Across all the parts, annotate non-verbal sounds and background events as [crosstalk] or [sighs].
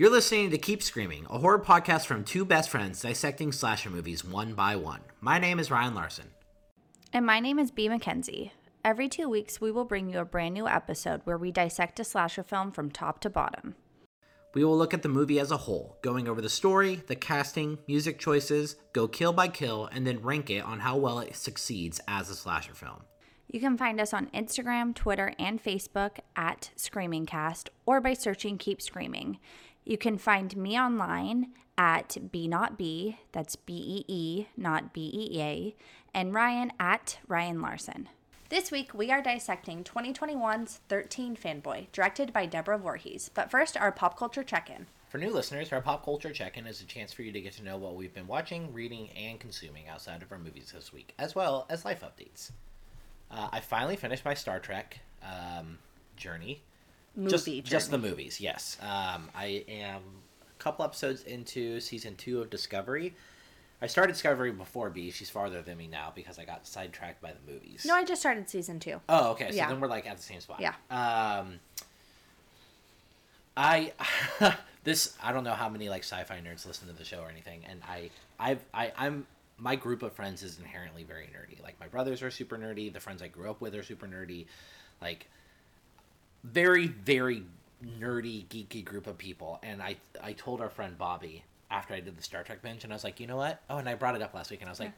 You're listening to Keep Screaming, a horror podcast from two best friends dissecting slasher movies one by one. My name is Ryan Larson. And my name is B. Mackenzie. Every two weeks, we will bring you a brand new episode where we dissect a slasher film from top to bottom. We will look at the movie as a whole, going over the story, the casting, music choices, go kill by kill, and then rank it on how well it succeeds as a slasher film. You can find us on Instagram, Twitter, and Facebook at ScreamingCast or by searching Keep Screaming. You can find me online at B Not B, that's B E E, not B E A, and Ryan at Ryan Larson. This week, we are dissecting 2021's 13 Fanboy, directed by Deborah Voorhees. But first, our pop culture check in. For new listeners, our pop culture check in is a chance for you to get to know what we've been watching, reading, and consuming outside of our movies this week, as well as life updates. Uh, I finally finished my Star Trek um, journey. Movie just, journey. just the movies, yes. Um, I am a couple episodes into season two of Discovery. I started Discovery before B. She's farther than me now because I got sidetracked by the movies. No, I just started season two. Oh, okay. So Yeah. then we're like at the same spot. Yeah. Um, I [laughs] this I don't know how many like sci-fi nerds listen to the show or anything, and I I've I I'm my group of friends is inherently very nerdy. Like my brothers are super nerdy. The friends I grew up with are super nerdy. Like very very nerdy geeky group of people. And I I told our friend Bobby after I did the Star Trek binge, and I was like, you know what? Oh, and I brought it up last week, and I was like,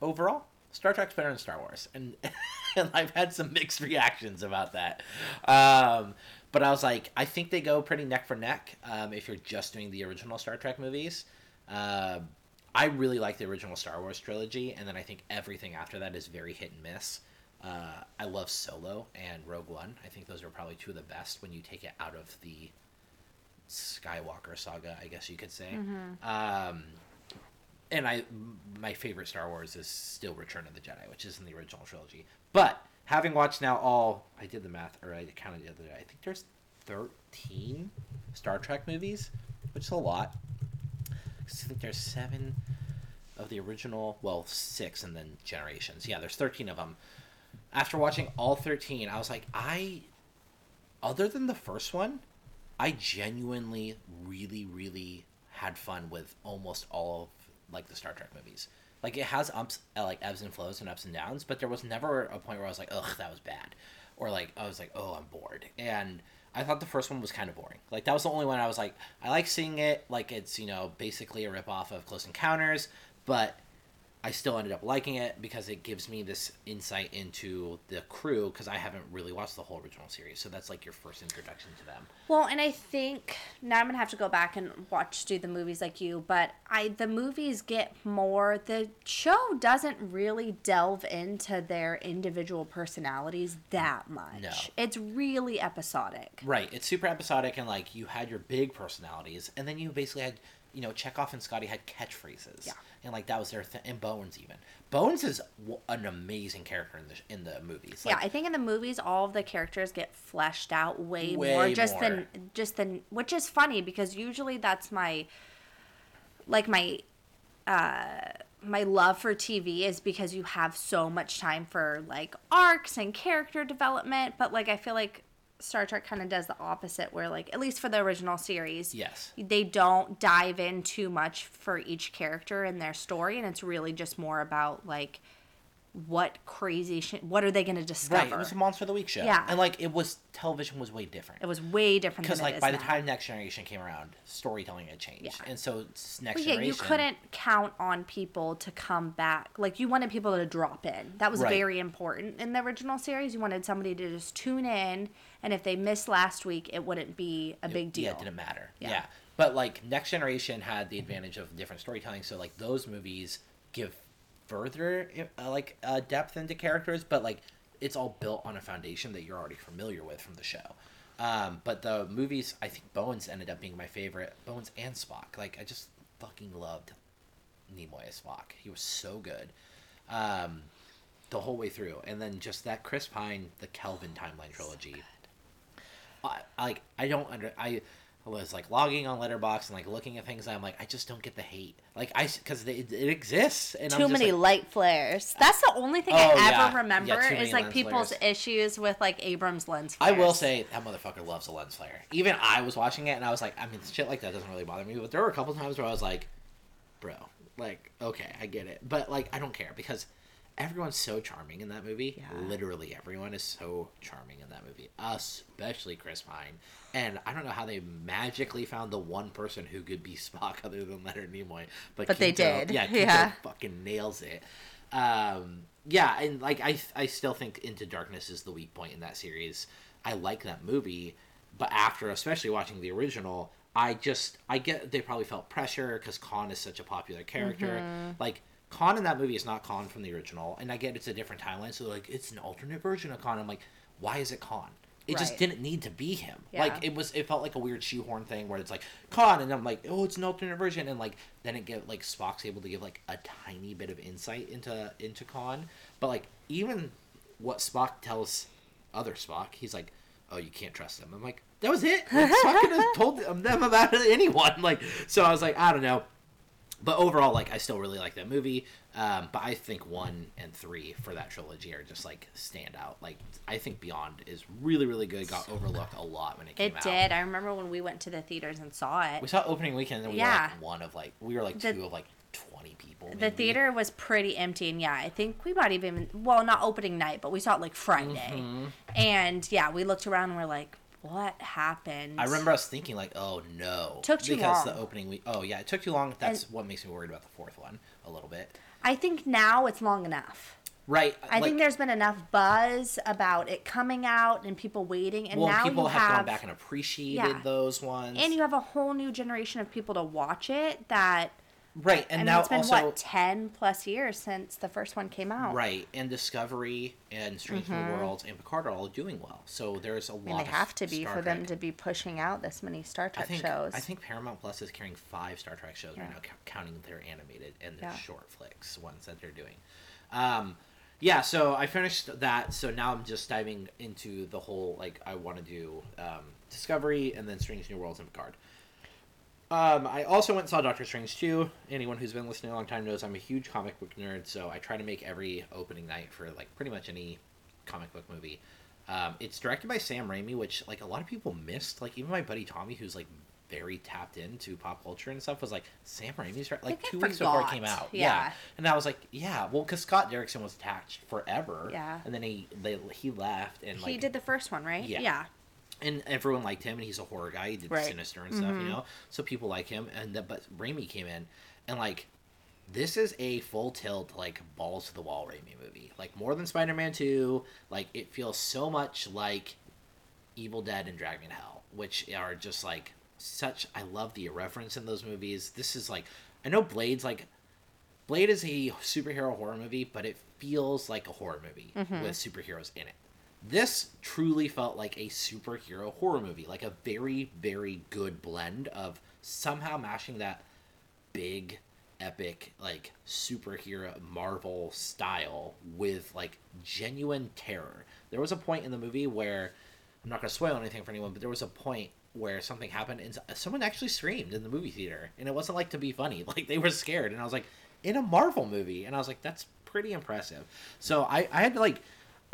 overall, Star Trek's better than Star Wars, and [laughs] and I've had some mixed reactions about that. Um, but I was like, I think they go pretty neck for neck. Um, if you're just doing the original Star Trek movies, Um I really like the original Star Wars trilogy, and then I think everything after that is very hit and miss. Uh, I love Solo and Rogue One. I think those are probably two of the best when you take it out of the Skywalker saga, I guess you could say. Um, and I, my favorite Star Wars is still Return of the Jedi, which is in the original trilogy. But having watched now all, I did the math, or I counted the other day. I think there's thirteen Star Trek movies, which is a lot. I think there's seven of the original, well, six, and then Generations. Yeah, there's thirteen of them. After watching all thirteen, I was like, I, other than the first one, I genuinely really, really had fun with almost all of like the Star Trek movies. Like it has ups, uh, like ebbs and flows and ups and downs, but there was never a point where I was like, "Ugh, that was bad," or like I was like, "Oh, I'm bored." And I thought the first one was kind of boring. Like that was the only one I was like, I like seeing it. Like it's you know basically a rip off of Close Encounters, but I still ended up liking it because it gives me this insight into the crew because I haven't really watched the whole original series. So that's like your first introduction to them. Well, and I think now I'm gonna have to go back and watch do the movies like you, but I the movies get more. The show doesn't really delve into their individual personalities that much. No. It's really episodic. Right. It's super episodic and like you had your big personalities and then you basically had you know Chekhov and Scotty had catchphrases. Yeah. And like that was their thing. And Bones even. Bones is w- an amazing character in the in the movies. Like, yeah, I think in the movies all of the characters get fleshed out way, Way more just more. than just than which is funny because usually that's my like my uh my love for TV is because you have so much time for like arcs and character development, but like I feel like Star Trek kind of does the opposite where like at least for the original series, Yes. they don't dive in too much for each character and their story and it's really just more about like what crazy shit what are they going to discover Right. It was a Monster of the Week show. Yeah. And like it was television was way different. it was way different because like by the time Next Generation came around, storytelling had changed, Yeah. and so Next Well, yeah, Generation. you couldn't count on people to come back. Like you wanted people to drop in. That was Right. very important in the original series. You wanted somebody to just tune in, and if they missed last week, it wouldn't be a big deal. Yeah, it didn't matter. Yeah. Yeah. But like Next Generation had the advantage of different storytelling, so like those movies give further uh, like uh, depth into characters, but like it's all built on a foundation that you're already familiar with from the show. Um, but the movies, I think Bones ended up being my favorite. Bones and Spock, like I just fucking loved Nimoy as Spock. He was so good. Um, the whole way through, and then just that Chris Pine, the Kelvin timeline trilogy. I, like I don't under I was like logging on Letterboxd and like looking at things. And I'm like, I just don't get the hate. Like I because it, it exists. And I'm Too many like, light flares. That's the only thing Oh, I ever yeah. Yeah, remember many is like people's flares. issues with like Abrams lens I will say that motherfucker loves a lens flare. Even I was watching it and I was like, I mean, shit like that doesn't really bother me. But there were a couple times where I was like, bro, like, okay, I get it, but like, I don't care because everyone's so charming in that movie. Yeah. Literally, everyone is so charming in that movie, especially Chris Pine. And I don't know how they magically found the one person who could be [laughs] Spock other than Leonard Nimoy, but But they did. Yeah, [laughs] Quinto Yeah. fucking nails it. Um, yeah, and like I, I still think Into Darkness is the weak point in that series. I like that movie, but after especially watching the original, I just I get they probably felt pressure because Khan is such a popular character. Mm-hmm. Like Khan in that movie is not Khan from the original, and I get it's a different timeline, so like it's an alternate version of Khan. I'm like, why is it Khan? It just didn't need to be him. Yeah. Like it was, it felt like a weird shoehorn thing where it's like Khan, and I'm like, oh, it's an alternate version, and like then it get like Spock's able to give like a tiny bit of insight into into Khan, but like even what Spock tells other Spock, he's like, oh, you can't trust them. I'm like, that was it. Like, Spock could have [laughs] told them about it anyone. [laughs] Like, so I was like, I don't know. But overall, like I still really like that movie. Um, but I think one and three for that trilogy are just like stand out. Like I think Beyond is really really good. Got overlooked a lot when it came It out. It did. I remember when we went to the theaters and saw it. We saw opening weekend, and we were Yeah. like one of like we were like The- two of like twenty people. the theater was pretty empty, and yeah, I think we might even well, not opening night, but we saw it like Friday, Mm-hmm. and yeah, we looked around and we're like, what happened? I remember us thinking like, "Oh no!" Took too because long. the opening week. Oh yeah, it took too long. That's what makes me worried about the fourth one a little bit. I think now it's long enough. Right. I like, think there's been enough buzz about it coming out and people waiting, and well, now people you have, have, gone back and appreciated Yeah. those ones. and you have a whole new generation of people to watch it. That right, and I mean, now it's been also what ten plus years since the first one came out. Right, and Discovery and Strange New Worlds and Picard are all doing well. So there's a Mm-hmm. Lot. mean, they of have to be Star for them to be pushing out this many Star I Trek think shows. I think Paramount Plus is carrying five Star Trek shows right now, cou- counting their animated and their Yeah. short flicks ones that they're doing. Um, yeah, so I finished that. So now I'm just diving into the whole like I want to do um, Discovery and then Strange New Worlds and Picard. Um, I also went and saw Doctor Strange 2. Anyone who's been listening a long time knows I'm a huge comic book nerd, so I try to make every opening night for like pretty much any comic book movie. Um, it's directed by Sam Raimi, which like a lot of people missed. Like even my buddy Tommy, who's like very tapped into pop culture and stuff, was like Sam Raimi's right. like two weeks before it came out. Yeah. and I was like, yeah, well, because Scott Derrickson was attached forever. Yeah. and then he they, he left and like he did the first one, right? Yeah. yeah. And everyone liked him, and he's a horror guy. He did Right. Sinister and stuff, you mm-hmm. know. So people like him, and the, but Raimi came in, and like, this is a full tilt, like balls to the wall Raimi movie. Like more than Spider Man Two. Like it feels so much like Evil Dead and Drag Me to Hell, which are just like such. I love the irreverence in those movies. This is like, I know Blade's like. Blade is a superhero horror movie, but it feels like a horror movie mm-hmm. with superheroes in it this truly felt like a superhero horror movie like a very very good blend of somehow mashing that big epic like superhero marvel style with like genuine terror. There was a point in the movie where i'm not going to spoil anything for anyone but there was a point where something happened and someone actually screamed in the movie theater and it wasn't like to be funny. [laughs] Like they were scared and i was like in a marvel movie? And i was like that's pretty impressive. So i i had to like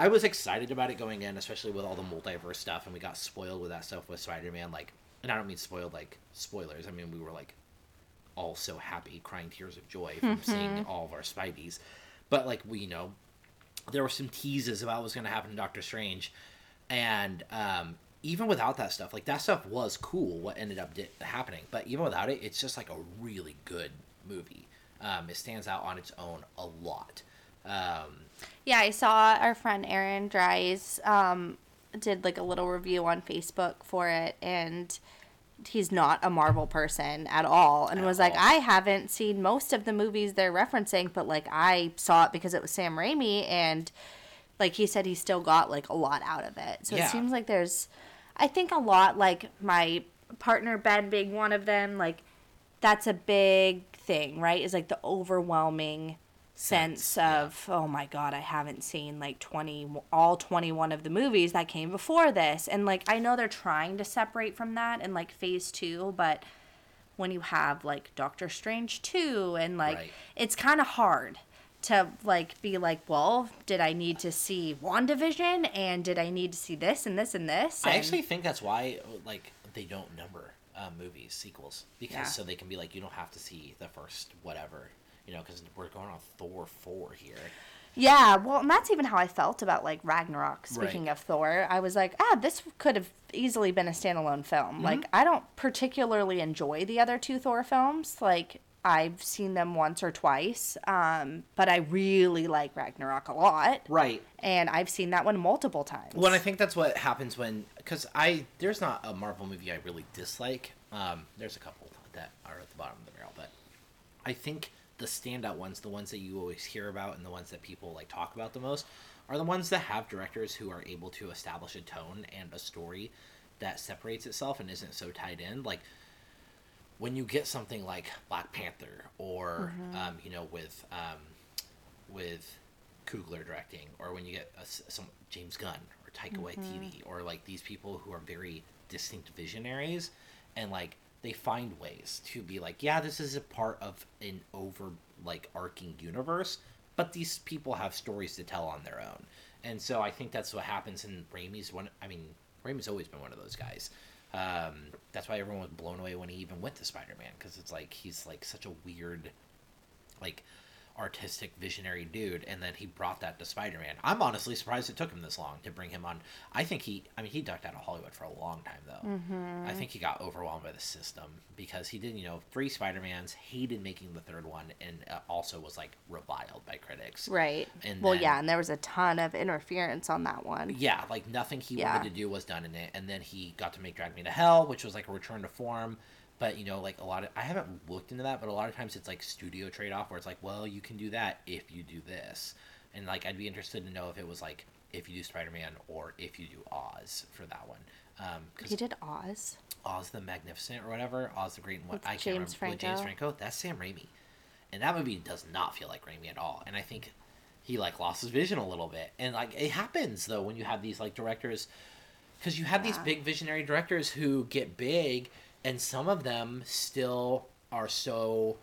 I was excited about it going in, especially with all the multiverse stuff, and we got spoiled with that stuff with Spider Man. Like, and I don't mean spoiled like spoilers. I mean we were like all so happy, crying tears of joy from seeing all of our Spideys. But like we you know, there were some teases about what was going to happen to Doctor Strange, and um, even without that stuff, like that stuff was cool. What ended up di- happening, but even without it, it's just like a really good movie. Um, it stands out on its own a lot. Um, Yeah, I saw our friend Aaron Dries um, did like a little review on Facebook for it, and he's not a Marvel person at all, and At was like. I haven't seen most of the movies they're referencing, but like I saw it because it was Sam Raimi, and like he said, he still got like a lot out of it. So Yeah. it seems like there's, I think a lot like my partner Ben being one of them, like that's a big thing, right? Is like the overwhelming sense Sense, yeah. of oh my god i haven't seen like 20 all 21 of the movies that came before this and like i know they're trying to separate from that in like phase two but when you have like doctor strange 2 and like Right. it's kind of hard to like be like well did i need to see wandavision and did i need to see this and this and this I actually think that's why like they don't number um, movies sequels because Yeah. so they can be like you don't have to see the first whatever you know because we're going on Thor four here. Yeah, well, and that's even how I felt about like Ragnarok. Speaking Right. of Thor, I was like, ah, this could have easily been a standalone film. Mm-hmm. Like, I don't particularly enjoy the other two Thor films. Like, I've seen them once or twice, um, but I really like Ragnarok a lot, Right. and I've seen that one multiple times. Well, and I think that's what happens when because I there's not a Marvel movie I really dislike. Um, there's a couple that are at the bottom of the barrel, but I think the standout ones, the ones that you always hear about, and the ones that people like talk about the most, are the ones that have directors who are able to establish a tone and a story that separates itself and isn't so tied in. Like when you get something like Black Panther, or um, you know, with um, with Coogler directing, or when you get a some James Gunn or Taika Waititi, or like these people who are very distinct visionaries, and like they find ways to be like, yeah, this is a part of an over like arcing universe, but these people have stories to tell on their own, and so I think that's what happens in Raimi's one. I mean, Raimi's always been one of those guys. Um, that's why everyone was blown away when he even went to Spider Man because it's like he's like such a weird like artistic visionary dude and then he brought that to spider-man i'm honestly surprised it took him this long to bring him on i think he i mean he ducked out of hollywood for a long time though i think he got overwhelmed by the system because he did you know three spider-mans hated making the third one and uh, also was like reviled by critics right. And well, then- yeah, and there was a ton of interference on that one. yeah, like nothing he Yeah. wanted to do was done in it, and then he got to make Drag Me to Hell, which was like a return to form. But you know, like a lot of I haven't looked into that, but a lot of times it's like studio trade off where it's like, well, you can do that if you do this, and like I'd be interested to know if it was like if you do Spider Man or if you do Oz for that one, um, because He did Oz. Oz the Magnificent or whatever, Oz the Great and what I can't James remember with James Franco. Franco. That's Sam Raimi, and that movie does not feel like Raimi at all. And I think he like lost his vision a little bit. And like it happens though when you have these like directors, because you have these big visionary directors who get big, and some of them still are so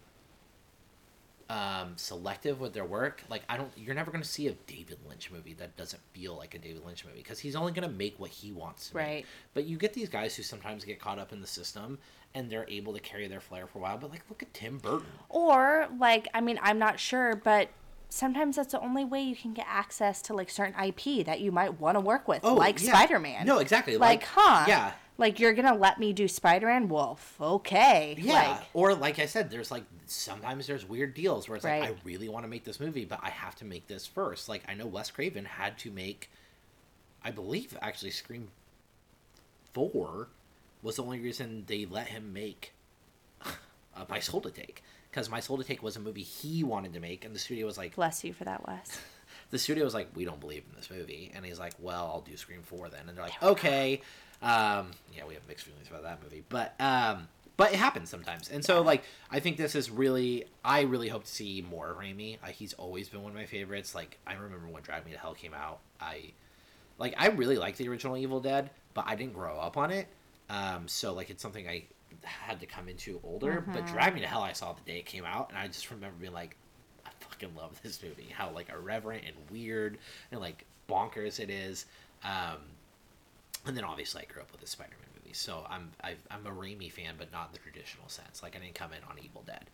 um, selective with their work. Like I don't, you're never going to see a David Lynch movie that doesn't feel like a David Lynch movie because he's only going to make what he wants to make. Right. But you get these guys who sometimes get caught up in the system and they're able to carry their flair for a while. But like, look at Tim Burton. Or like, I mean, I'm not sure, but sometimes that's the only way you can get access to like certain IP that you might want to work with, like Oh, yeah. Spider-Man. No, exactly. Like, huh? Yeah. Like you're gonna let me do Spider-Man? Wolf? Okay. Yeah, Like, or like I said, there's like sometimes there's weird deals where it's like I really want to make this movie, but I have to make this first. Like I know Wes Craven had to make, I believe actually Scream Four was the only reason they let him make uh, My Soul to Take because My Soul to Take was a movie he wanted to make, and the studio was like, bless you for that, Wes. [laughs] the studio was like, we don't believe in this movie, and he's like, well, I'll do Scream Four then, and they're like, okay, um, yeah, we have mixed feelings about that movie, but um, but it happens sometimes, and so like, I think this is really, I really hope to see more of Raimi. Uh, he's always been one of my favorites. Like, I remember when Drag Me to Hell came out, I like, I really liked the original Evil Dead, but I didn't grow up on it, um, so like, it's something I had to come into older. But Drag Me to Hell, I saw the day it came out, and I just remember being like, I fucking love this movie. How like irreverent and weird and like bonkers it is. Um, and then obviously I grew up with the Spider-Man movies, so I'm i I'm a Raimi fan, but not in the traditional sense. Like I didn't come in on Evil Dead.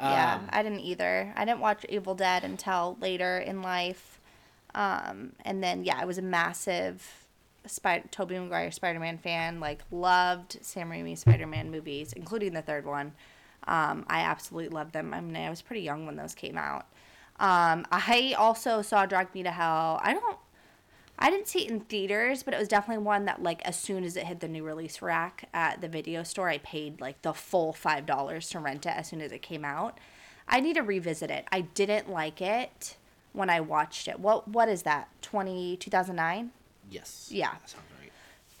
yeah, Um, I didn't either. I didn't watch Evil Dead until later in life. Um, and then yeah, I was a massive Spider Tobey Maguire Spider-Man fan. Like loved Sam Raimi Spider-Man movies, including the third one. Um, I absolutely loved them. I mean, I was pretty young when those came out. Um, I also saw Drag Me to Hell. I don't. I didn't see it in theaters, but it was definitely one that like as soon as it hit the new release rack at the video store, I paid like the full five dollars to rent it as soon as it came out. I need to revisit it. I didn't like it when I watched it. What what is that? 20, 2009? yes. Yeah. That sounds right.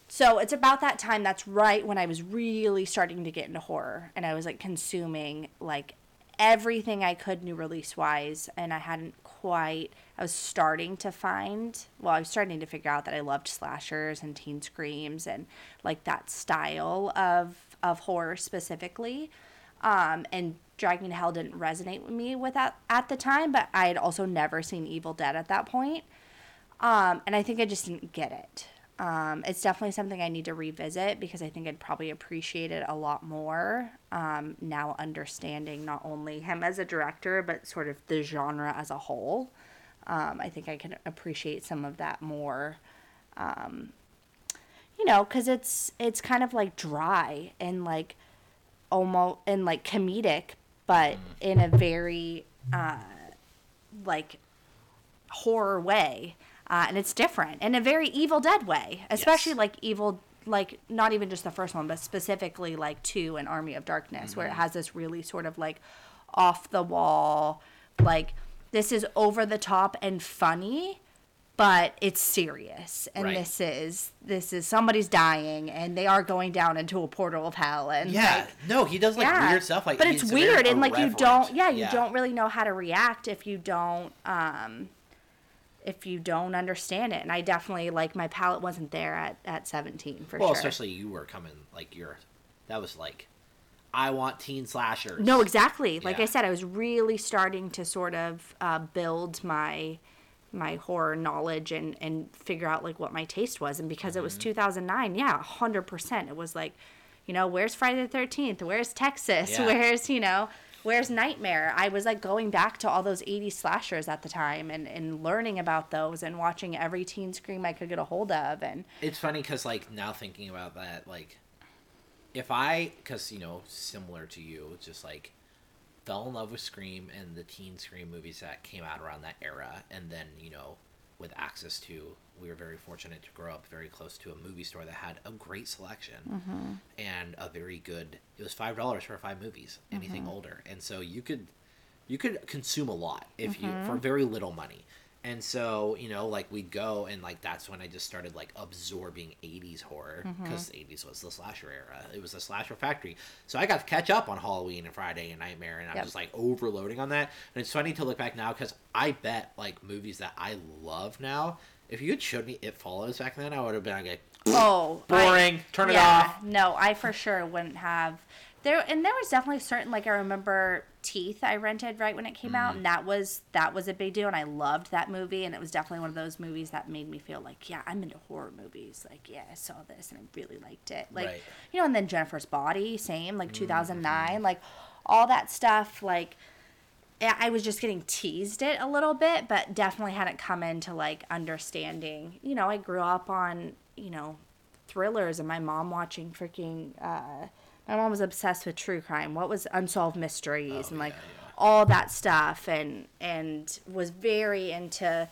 So it's about that time. That's right when I was really starting to get into horror, and I was like consuming like everything I could new release wise, and I hadn't quite. I was starting to find. Well, I was starting to figure out that I loved slashers and teen screams and like that style of of horror specifically. Um, and Drag Me to Hell didn't resonate with me with that at the time, but I had also never seen Evil Dead at that point. Um, and I think I just didn't get it. Um, it's definitely something I need to revisit because I think I'd probably appreciate it a lot more um, now, understanding not only him as a director, but sort of the genre as a whole. Um, I think I can appreciate some of that more. Um, you know, because it's it's kind of like dry and like almost and like comedic, but in a very uh, like horror way uh, and it's different in a very Evil Dead way, especially Yes. like Evil, like not even just the first one, but specifically like two and Army of Darkness, where it Mm-hmm. has this really sort of like off the wall, like this is over the top and funny, but it's serious, and Right. this is this is somebody's dying, and they are going down into a portal of hell, and Yeah, like, no, he does like yeah. weird stuff. Like, that. but it's weird and like you don't yeah you don't really know how to react if you don't um if you don't understand it and i definitely like my palate wasn't there at at 17 for Well, sure Well, especially you were coming like you're. That was like, I want teen slashers. no exactly like i said i was really starting to sort of uh, build my my horror knowledge and and figure out like what my taste was and because it was Mm-hmm. 2009 yeah 100% it was like you know where's friday the 13th where's texas [laughs] Yeah. where's you know where's nightmare? I was like going back to all those 80s slashers at the time and and learning about those and watching every teen scream i could get a hold of and It's funny because like now thinking about that, like, if I, because you know, similar to you, just like fell in love with Scream and the teen Scream movies that came out around that era, and then you know, with access to, we were very fortunate to grow up very close to a movie store that had a great selection mm-hmm. and a very good. It was five dollars for five movies, anything mm-hmm. older, and so you could, you could consume a lot if you for mm-hmm. very little money. And so, you know, like we'd go and like that's when I just started like absorbing 80s horror mm-hmm. because 80s was the slasher era. It was the slasher factory. So I got to catch up on Halloween and Friday and Nightmare and I'm Yep. just like overloading on that. And it's funny to look back now because I bet like movies that I love now, if you had showed me It Follows back then, I would have been like, oh I- boring, turn it yeah, off. No, I for sure wouldn't have. There and there was definitely certain like I remember Teeth I rented right when it came out, and that was that was a big deal, and I loved that movie, and it was definitely one of those movies that made me feel like yeah I'm into horror movies. Like yeah I saw this and I really liked it. Like Right. you know, and then Jennifer's Body, same like 2009, like all that stuff like. yeah, I was just getting teased it a little bit, but definitely hadn't come into like understanding. You know, I grew up on, you know, thrillers and my mom watching freaking uh my mom was obsessed with true crime. What was unsolved mysteries and like yeah, yeah. all that stuff and and was very into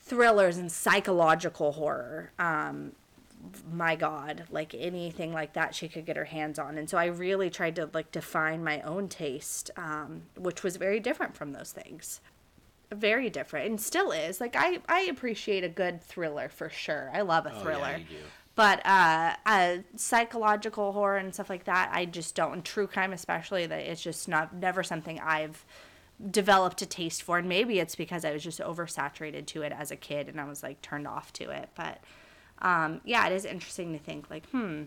thrillers and psychological horror. Um my god like anything like that she could get her hands on and so i really tried to like define my own taste um, which was very different from those things very different and still is like i i appreciate a good thriller for sure i love a Oh, yeah, thriller you do. But uh, uh psychological horror and stuff like that i just don't and true crime especially that it's just not never something i've developed a taste for and maybe it's because i was just oversaturated to it as a kid and i was like turned off to it but um, yeah, it is interesting to think like, hmm,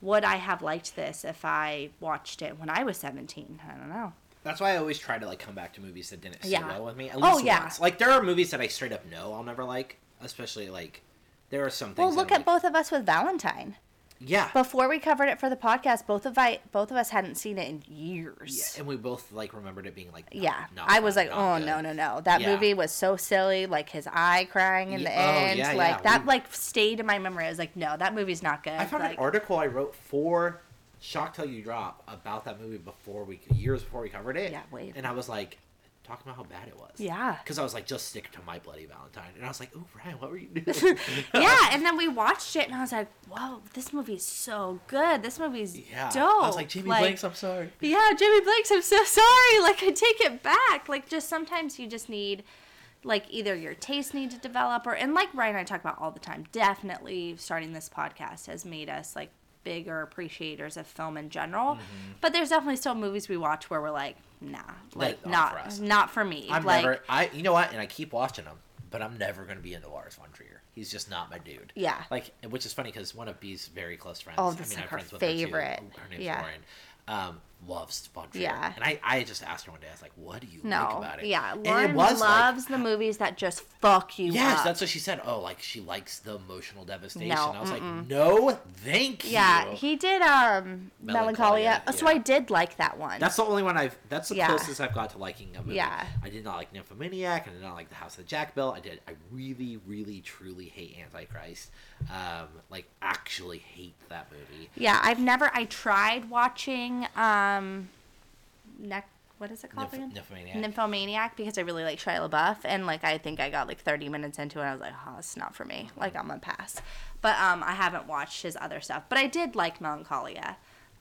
would I have liked this if I watched it when I was 17? I don't know. That's why I always try to like come back to movies that didn't sit Yeah. well with me. At Oh, least yeah. once. Like there are movies that I straight up know I'll never like, especially like there are some things. Well, look at like, both of us with Valentine. Yeah. Before we covered it for the podcast, both of I both of us hadn't seen it in years. yeah, and we both like remembered it being like. not- Yeah, not I was fun, like, oh, not oh good." no, no, no! That Yeah. movie was so silly. Like his eye crying in Ye- the oh, end, yeah, like yeah, that, we- like stayed in my memory. I was like, no, that movie's not good. I found like, an article I wrote for Shock Till You Drop about that movie before we years before we covered it. Yeah, wait. And I was like, talking about how bad it was. Yeah. Because I was like, just stick to my bloody Valentine, and I was like, oh Brian, what were you doing? [laughs] yeah, [laughs] and then we watched it, and I was like, whoa, this movie is so good. This movie's yeah. dope. I was like, Jimmy Blanks, I'm sorry. Yeah, Jimmy Blanks, I'm so [laughs] sorry. Like, I take it back. Like, just sometimes you just need, like, either your taste need to develop, or, and like Ryan and I talk about all the time, definitely starting this podcast has made us, like, bigger appreciators of film in general. But there's definitely still movies we watch where we're like, nah, like aren't not for not for me. I'm like never. I you know what? And I keep watching them, but I'm never going to be into Lars von Trier. He's just not my dude. Yeah. Like, which is funny because one of B's very close friends. Oh, that's I mean, I'm her friends with her, favorite. Her name's Yeah. Lauren. Um, loves Trier. Yeah. And I, I just asked her one day. I was like, "What do you like about it?" yeah, And Lauren it was like- loves the movies that just fuck you Yes, up. that's what she said. Oh, like she likes the emotional devastation. No, I was like, no, thank you. yeah, he did um Melancholia. Melancholia, So. I did like that one. That's the only one I've. That's the Yeah. closest I've got to liking a movie. Yeah. I did not like Nymphomaniac. And I did not like The House of the Jack Bill. I did. I really, really, truly hate Antichrist. Um, like actually hate that movie. Yeah, I've never. I tried watching um, neck. What is it called Nymph- again? Nymphomaniac. Nymphomaniac because I really like Shia LaBeouf and like I think I got like 30 minutes into it and I was like, oh, it's not for me. Like I'm gonna pass. But um, I haven't watched his other stuff. But I did like Melancholia.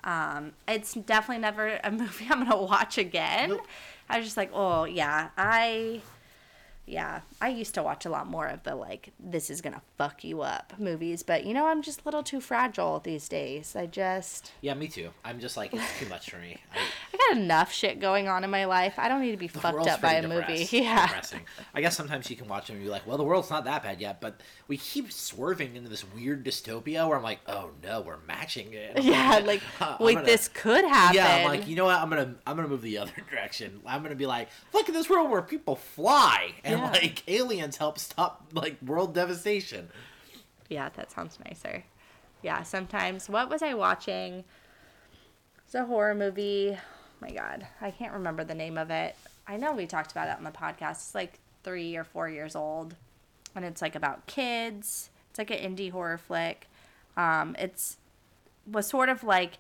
Um, it's definitely never a [laughs] movie I'm gonna watch again. Nope. I was just like, oh yeah, I. Yeah, I used to watch a lot more of the like this is gonna fuck you up movies, but you know I'm just a little too fragile these days. I just yeah, me too. I'm just like it's too much for me. [laughs] I, I got enough shit going on in my life. I don't need to be fucked up by a movie. [laughs] Yeah. depressing. I guess sometimes you can watch them and be like, well, the world's not that bad yet, but we keep swerving into this weird dystopia where I'm like, oh no, we're matching it. I'm [laughs] Yeah, like I'm wait, gonna- this could happen. Yeah, I'm like, you know what? I'm gonna I'm gonna move the other direction. I'm gonna be like, look at this world where people fly and [laughs] Yeah. like aliens help stop like world devastation. yeah, that sounds nicer. Yeah, sometimes. What was I watching? It's a horror movie. Oh my God, I can't remember the name of it. I know we talked about it on the podcast. It's like three or four years old, and it's like about kids. It's like an indie horror flick. Um, it's was sort of like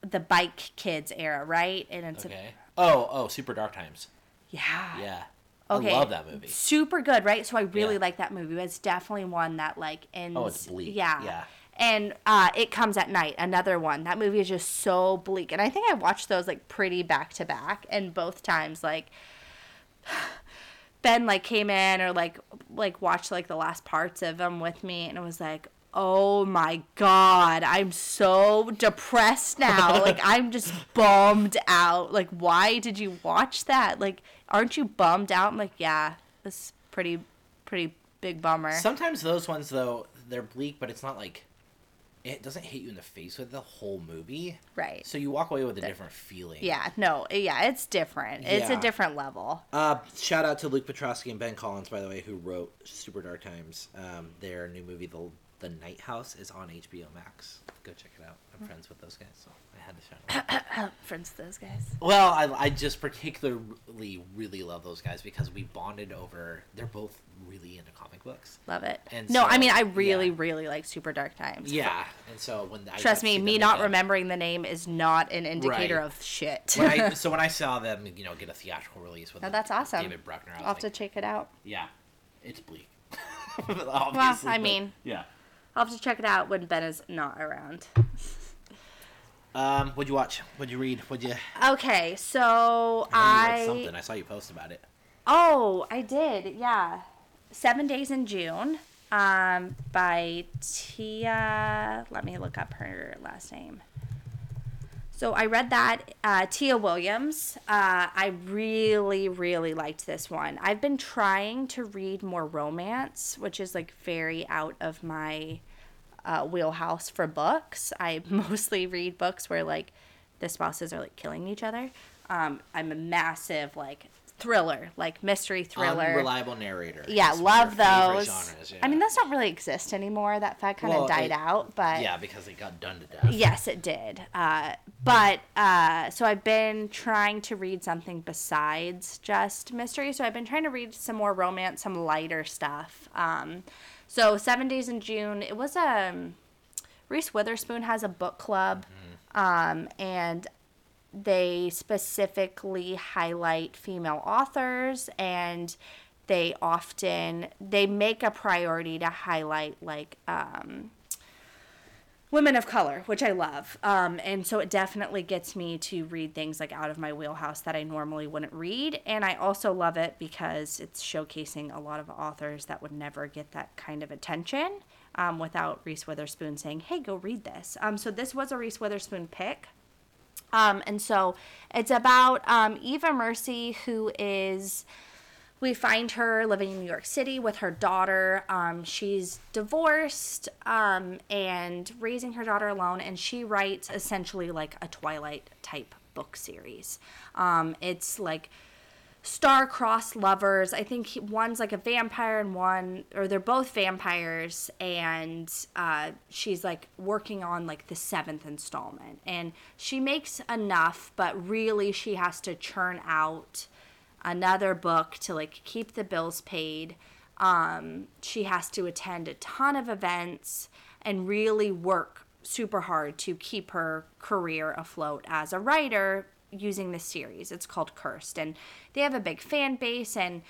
the bike kids era, right? And it's Okay. Oh, oh, Super Dark Times. yeah, Yeah. Okay. I love that movie. Super good, right? So I really Yeah. like that movie. It's definitely one that like ends. Oh, it's bleak. Yeah. Yeah. And uh, it comes at night. Another one. That movie is just so bleak, and I think I watched those like pretty back to back, and both times like [sighs] Ben like came in or like like watched like the last parts of them with me, and it was like. Oh my god, I'm so depressed now. [laughs] like I'm just bummed out. Like why did you watch that? Like aren't you bummed out? I'm like, yeah, this pretty pretty big bummer. Sometimes those ones though, they're bleak, but it's not like it doesn't hit you in the face with the whole movie. right. So you walk away with a different feeling. Yeah, no, yeah, it's different. It's a different level. Uh, shout out to Luke Piotrowski and Ben Collins, by the way, who wrote Super Dark Times. Um, their new movie, The The Night House, is on HBO Max. Go check it out. I'm mm-hmm. friends with those guys, so I had to shout out. [coughs] Friends with those guys. Well, I, I just particularly really love those guys because we bonded over. They're both really into comic books. Love it. And no, I mean I really, yeah. really like Super Dark Times. Yeah, and so when I Trust me, me not again- remembering the name is not an indicator Right. of shit. When I, [laughs] so when I saw them, you know, get a theatrical release with Oh, that's awesome. David Bruckner, I'll have to check it out. yeah, it's bleak. [laughs] Well, I mean, yeah. I'll have to check it out when Ben is not around. Um, what'd you watch? What'd you read? What'd you? Okay, so I, I something. I saw you post about it. Oh, I did. Yeah. Seven Days in June um, by Tia. Let me look up her last name. So I read that. Uh, Tia Williams. Uh, I really, really liked this one. I've been trying to read more romance, which is like very out of my uh, wheelhouse for books. I [laughs] mostly read books where like the spouses are like killing each other. Um, I'm a massive like thriller, like mystery thriller. Unreliable narrator. Yeah, love of your favorite those. genres, yeah. I mean, those don't really exist anymore. That fact kind of Well, died it- out, but yeah, because it got done to death. Yes, it did. Uh, but uh, so I've been trying to read something besides just mystery. So I've been trying to read some more romance, some lighter stuff. Um, so Seven Days in June. It was um, Reese Witherspoon has a book club, um, and they specifically highlight female authors and they often they make a priority to highlight like um, women of color, which I love. Um, and so it definitely gets me to read things like out of my wheelhouse that I normally wouldn't read. And I also love it because it's showcasing a lot of authors that would never get that kind of attention. um, without Reese Witherspoon saying, "Hey, go read this." Um, so this was a Reese Witherspoon pick. Um, and so it's about um, Eva Mercy, who is we find her living in New York City with her daughter. Um, she's divorced um, and raising her daughter alone, and she writes essentially like a Twilight type book series. Um, it's like star-crossed lovers. I think he, one's like a vampire and one, or they're both vampires, and uh, she's like working on like the seventh installment, and she makes enough, but really she has to churn out another book to like keep the bills paid. Um, she has to attend a ton of events and really work super hard to keep her career afloat as a writer using this series. It's called Cursed, and they have a big fan base and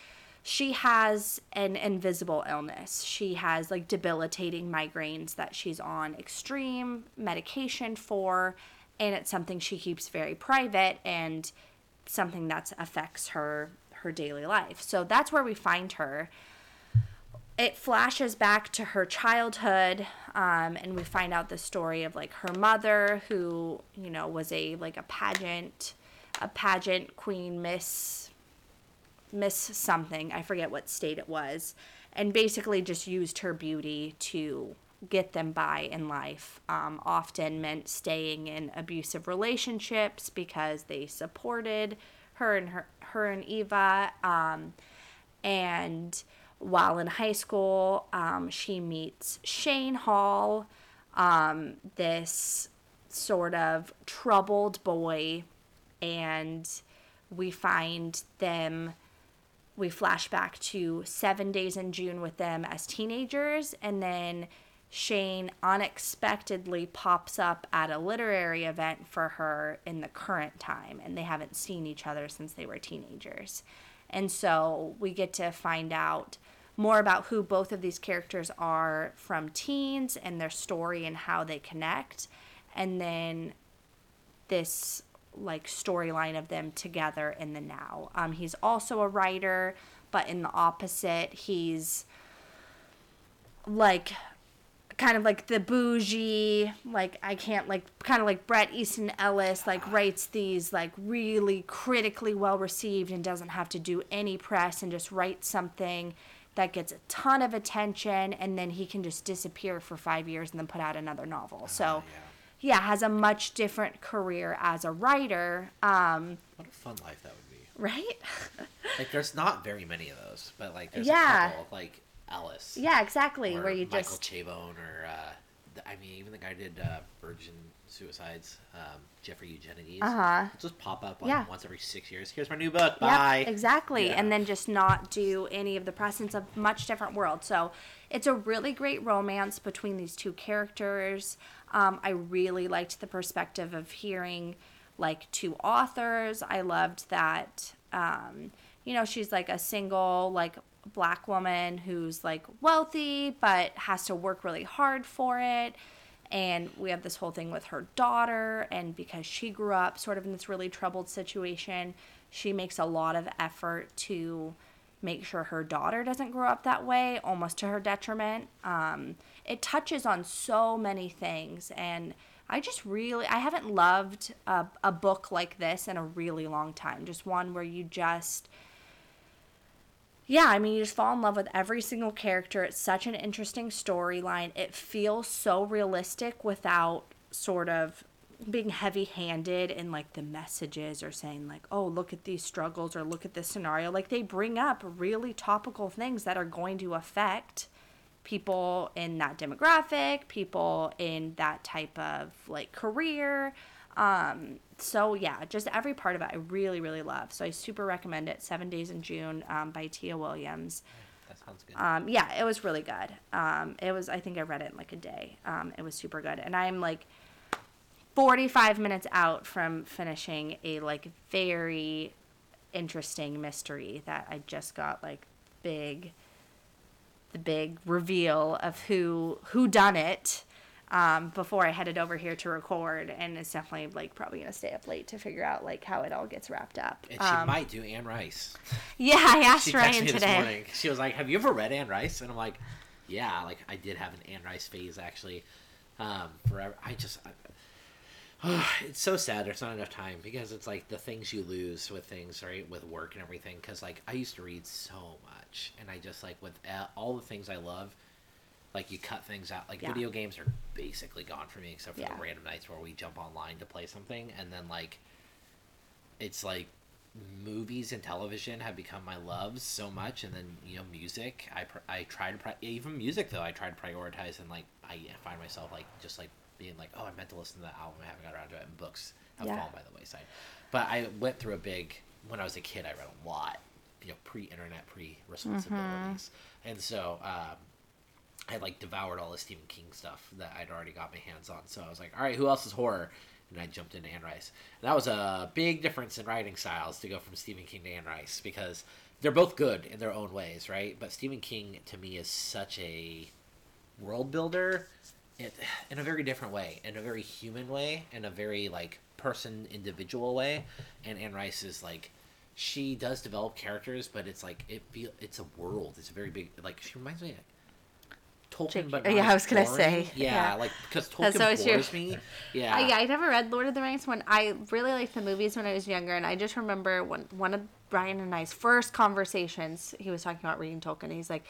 she has an invisible illness. She has like debilitating migraines that she's on extreme medication for, and it's something she keeps very private and something that affects her her daily life. So that's where we find her. It flashes back to her childhood, um, and we find out the story of like her mother, who you know was a like a pageant, a pageant queen, Miss Miss something. I forget what state it was, and basically just used her beauty to get them by in life. Um, often meant staying in abusive relationships because they supported her and her her and Eva. Um, and while in high school, um, she meets Shane Hall, um, this sort of troubled boy, and we find them. We flash back to seven days in June with them as teenagers, and then Shane unexpectedly pops up at a literary event for her in the current time, and they haven't seen each other since they were teenagers. And so we get to find out more about who both of these characters are from teens and their story and how they connect. And then this like storyline of them together in the now. Um, he's also a writer, but in the opposite, he's like kind of like the bougie, like I can't like kind of like Bret Easton Ellis like writes these like really critically well received and doesn't have to do any press and just writes something that gets a ton of attention and then he can just disappear for 5 years and then put out another novel. So yeah, has a much different career as a writer. Um, What a fun life that would be. right? [laughs] Like, there's not very many of those, but like, there's Yeah. a couple like Ellis. yeah, exactly. Where you just Michael just Chabon, or uh, I mean, even the guy did uh, Virgin Suicides, um, Jeffrey Eugenides. Uh-huh. Just pop up like Yeah. once every six years. Here's my new book. Yep, Bye. exactly. Yeah. And then just not do any of the presence of much different world. So it's a really great romance between these two characters. Um, I really liked the perspective of hearing like two authors. I loved that, um, you know, she's like a single, like black woman who's like wealthy but has to work really hard for it and we have this whole thing with her daughter and because she grew up sort of in this really troubled situation she makes a lot of effort to make sure her daughter doesn't grow up that way almost to her detriment. Um, it touches on so many things and i just really i haven't loved a, a book like this in a really long time just one where you just yeah, I mean, you just fall in love with every single character. It's such an interesting storyline. It feels so realistic without sort of being heavy handed in like the messages or saying, like, oh, look at these struggles or look at this scenario. Like, they bring up really topical things that are going to affect people in that demographic, people in that type of like career. Um, so yeah, just every part of it I really, really love. So I super recommend it. Seven Days in June um, by Tia Williams. That sounds good. Um, yeah, it was really good. Um, it was, I think I read it in like a day. Um, it was super good. And I'm like 45 minutes out from finishing a like very interesting mystery that I just got like big, the big reveal of who, who done it. Um, before I headed over here to record, and it's definitely like probably gonna stay up late to figure out like how it all gets wrapped up. and she Um, might do Anne Rice. [laughs] yeah, I asked She Ryan today. morning. She was like, "Have you ever read Anne Rice?" And I'm like, yeah, like I did have an Anne Rice phase actually. Um, forever, I just. I, [sighs] it's so sad there's not enough time because it's like the things you lose with things right with work and everything because like i used to read so much and i just like with all the things i love like you cut things out like Yeah. video games are basically gone for me except for Yeah. the random nights where we jump online to play something and then like it's like movies and television have become my loves so much and then you know music i pr- i try to pri- even music though i try to prioritize and like i find myself like just like being like oh i meant to listen to that album i haven't got around to it and books have Yeah. fallen by the wayside but i went through a big when i was a kid i read a lot you know pre-internet pre-responsibilities and so um I like devoured all the Stephen King stuff that I'd already got my hands on. So I was like, all right, who else is horror? And I jumped into Anne Rice. And that was a big difference in writing styles to go from Stephen King to Anne Rice because they're both good in their own ways, right? But Stephen King to me is such a world builder in a very different way, in a very human way, in a very like person individual way. And Anne Rice is like she does develop characters, but it's like it feel it's a world. It's a very big like she reminds me of Tolkien, Jake- but yeah, I was gonna boring. say, [laughs] yeah, yeah. like because That's Tolkien always your- bores me. [laughs] Yeah, Uh, yeah, I never read Lord of the Rings when I really liked the movies when I was younger, and I just remember when one of Brian and I's first conversations, he was talking about reading Tolkien. He's like,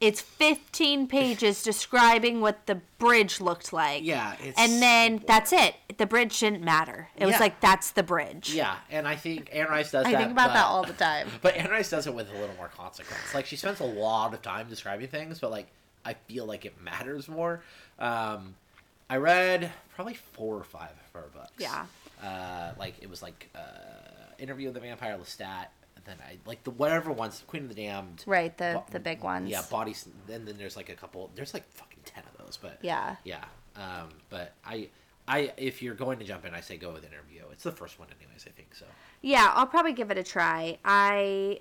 "It's 15 pages [laughs] describing what the bridge looked like." Yeah, it's and then so that's it. The bridge didn't matter. It was like that's the bridge. Yeah, and I think Anne Rice does I that. think about that all the time. But Anne Rice does it with a little more consequence. Like she spends a lot of time describing things, but like I feel like it matters more. Um, I read probably four or five of her books. Yeah. Uh, like it was like uh, Interview with the Vampire Lestat, and then I like the whatever ones, Queen of the Damned. Right, the Bo- the big ones. Yeah, Bodies. Then then there's like a couple. There's like fucking ten of those, but Yeah. yeah. Um, but I, I if you're going to jump in, I say go with Interview. It's the first one, anyways. I think so. Yeah, I'll probably give it a try. I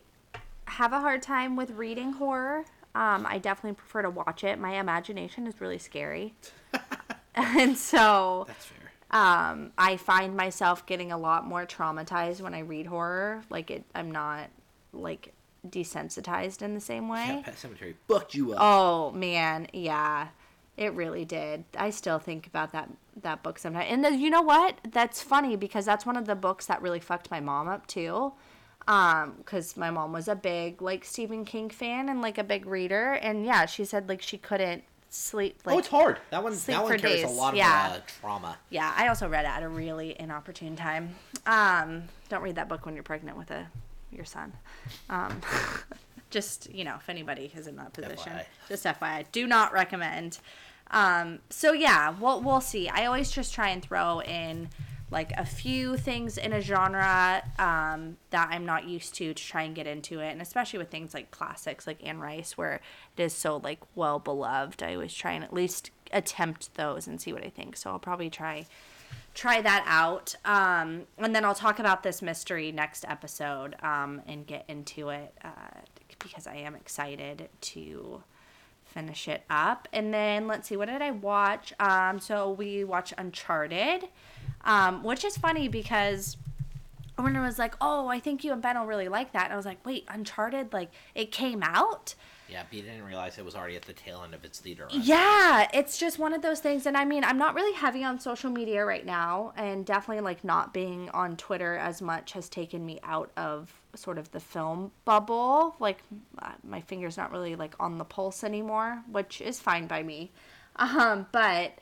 have a hard time with reading horror. Um, I definitely prefer to watch it. My imagination is really scary. [laughs] and so That's fair. um, I find myself getting a lot more traumatized when I read horror. Like it I'm not like desensitized in the same way. Yeah, Pet Sematary booked you up. Oh man, yeah, it really did. I still think about that that book sometimes. And then, you know what? That's funny because that's one of the books that really fucked my mom up too. Um, because my mom was a big like Stephen King fan and like a big reader, and yeah, she said like she couldn't sleep. Like, oh, it's hard. That one. That one carries a days, lot of yeah. uh, trauma. yeah, I also read it at a really inopportune time. Um, don't read that book when you're pregnant with a your son. Um, [laughs] just you know, if anybody is in that position, FYI. just FYI, do not recommend. Um, so yeah, we'll we'll see. I always just try and throw in like a few things in a genre um, that I'm not used to to try and get into it, and especially with things like classics like Anne Rice, where it is so like well beloved. I always try and at least attempt those and see what I think. So I'll probably try try that out. Um, and then I'll talk about this mystery next episode um, and get into it uh, because I am excited to finish it up. And then let's see, what did I watch? Um, so we watched Uncharted, um, which is funny because. Werner was like, "Oh, I think you and Ben will really like that." And I was like, "Wait, Uncharted? Like it came out?" Yeah, but you didn't realize it was already at the tail end of its theater run. Yeah, it's just one of those things. And I mean, I'm not really heavy on social media right now, and definitely like not being on Twitter as much has taken me out of sort of the film bubble. Like, uh, my finger's not really like on the pulse anymore, which is fine by me. Um, but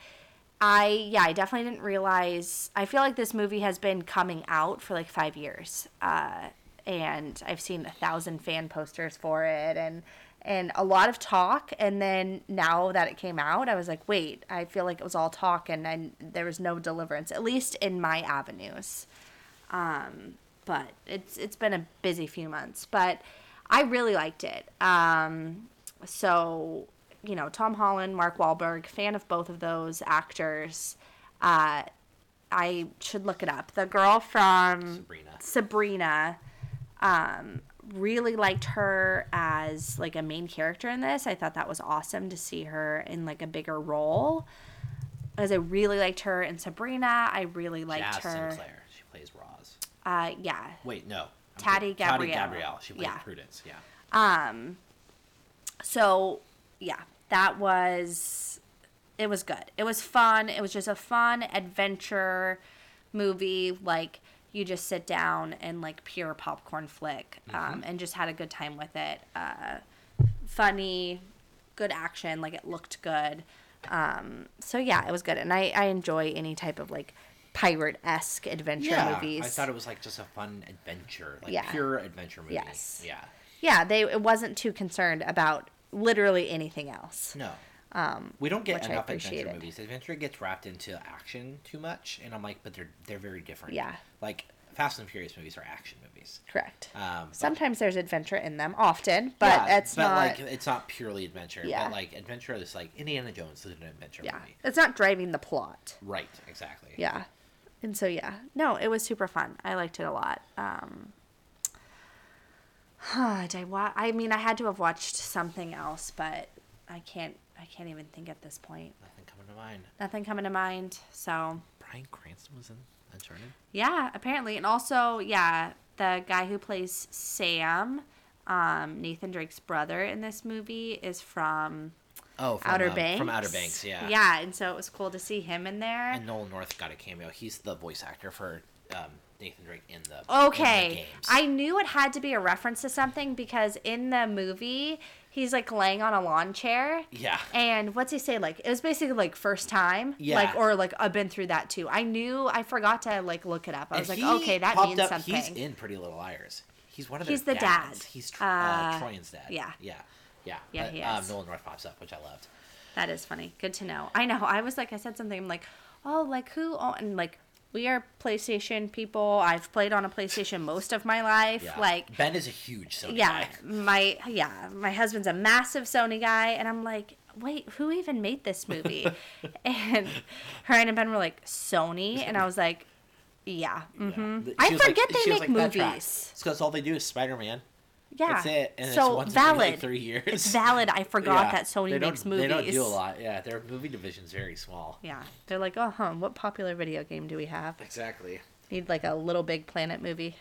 I, yeah, I definitely didn't realize. I feel like this movie has been coming out for like five years. Uh, and I've seen a thousand fan posters for it and and a lot of talk and then now that it came out I was like wait I feel like it was all talk and, and there was no deliverance at least in my avenues um, but it's it's been a busy few months but I really liked it um, so you know Tom Holland Mark Wahlberg fan of both of those actors uh, I should look it up the girl from Sabrina. Sabrina um really liked her as like a main character in this. I thought that was awesome to see her in like a bigger role. As I really liked her in Sabrina. I really liked Jaz her. Sinclair. She plays Roz. Uh yeah. Wait, no. Tati Gabrielle. Gabrielle. She plays Yeah. Prudence. Yeah. Um so yeah. that was it was good. It was fun. It was just a fun adventure movie. Like you just sit down and like pure popcorn flick, um, and just had a good time with it. Uh, funny, good action. Like it looked good. Um, so yeah, it was good, and I I enjoy any type of like pirate esque adventure yeah, movies. I thought it was like just a fun adventure, like Yeah. pure adventure movie. Yes. Yeah. yeah, they it wasn't too concerned about literally anything else. No. Um, We don't get enough adventure movies. Adventure gets wrapped into action too much, and I'm like, but they're they're very different. Yeah. Like Fast and Furious movies are action movies. correct. Um, Sometimes there's adventure in them, often, but yeah, it's but not. like it's not purely adventure. Yeah. But like adventure is like Indiana Jones is an adventure yeah, movie. it's not driving the plot. Right. Exactly. Yeah, and so yeah, no, it was super fun. I liked it a lot. Um, did I wa- I mean, I had to have watched something else, but I can't. I can't even think at this point. Nothing coming to mind. Nothing coming to mind. So Bryan Cranston was in Uncharted. Yeah, apparently. And also, yeah, the guy who plays Sam, um, Nathan Drake's brother in this movie, is from Oh, from, Outer um, Banks. From Outer Banks, yeah. Yeah, and so it was cool to see him in there. And Nolan North got a cameo. He's the voice actor for um, Nathan Drake in the in the Okay. I knew it had to be a reference to something because in the movie, he's like laying on a lawn chair. Yeah. And what's he say? Like, it was basically like first time. Yeah. Like, or like, I've been through that too. I knew, I forgot to like look it up. I And was like, okay, that means up- something. He's in Pretty Little Liars. He's one of their He's the dads. dad. He's uh, Uh, Troyan's dad. yeah. Yeah. Yeah. Yeah, But, he Um. Nolan North pops up, which I loved. That is funny. Good to know. I know. I was like, I said something. I'm like, oh, like who? Oh, and like, we are PlayStation people. I've played on a PlayStation most of my life. Yeah. Like, Ben is a huge Sony yeah, guy. my yeah, my husband's a massive Sony guy, and I'm like, wait, who even made this movie? [laughs] and her and Ben were like, Sony, and I was like, yeah. hmm Th- I like- forget she they make like, movies. It's because all they do is Spider Man. Yeah, That's it. And so it's once valid. every like three years. It's [laughs] valid. I forgot Yeah. that Sony makes movies. They don't do a lot. Yeah, their movie division's very small. Yeah, they're like, oh, huh, what popular video game do we have? Exactly. Need like a Little Big Planet movie.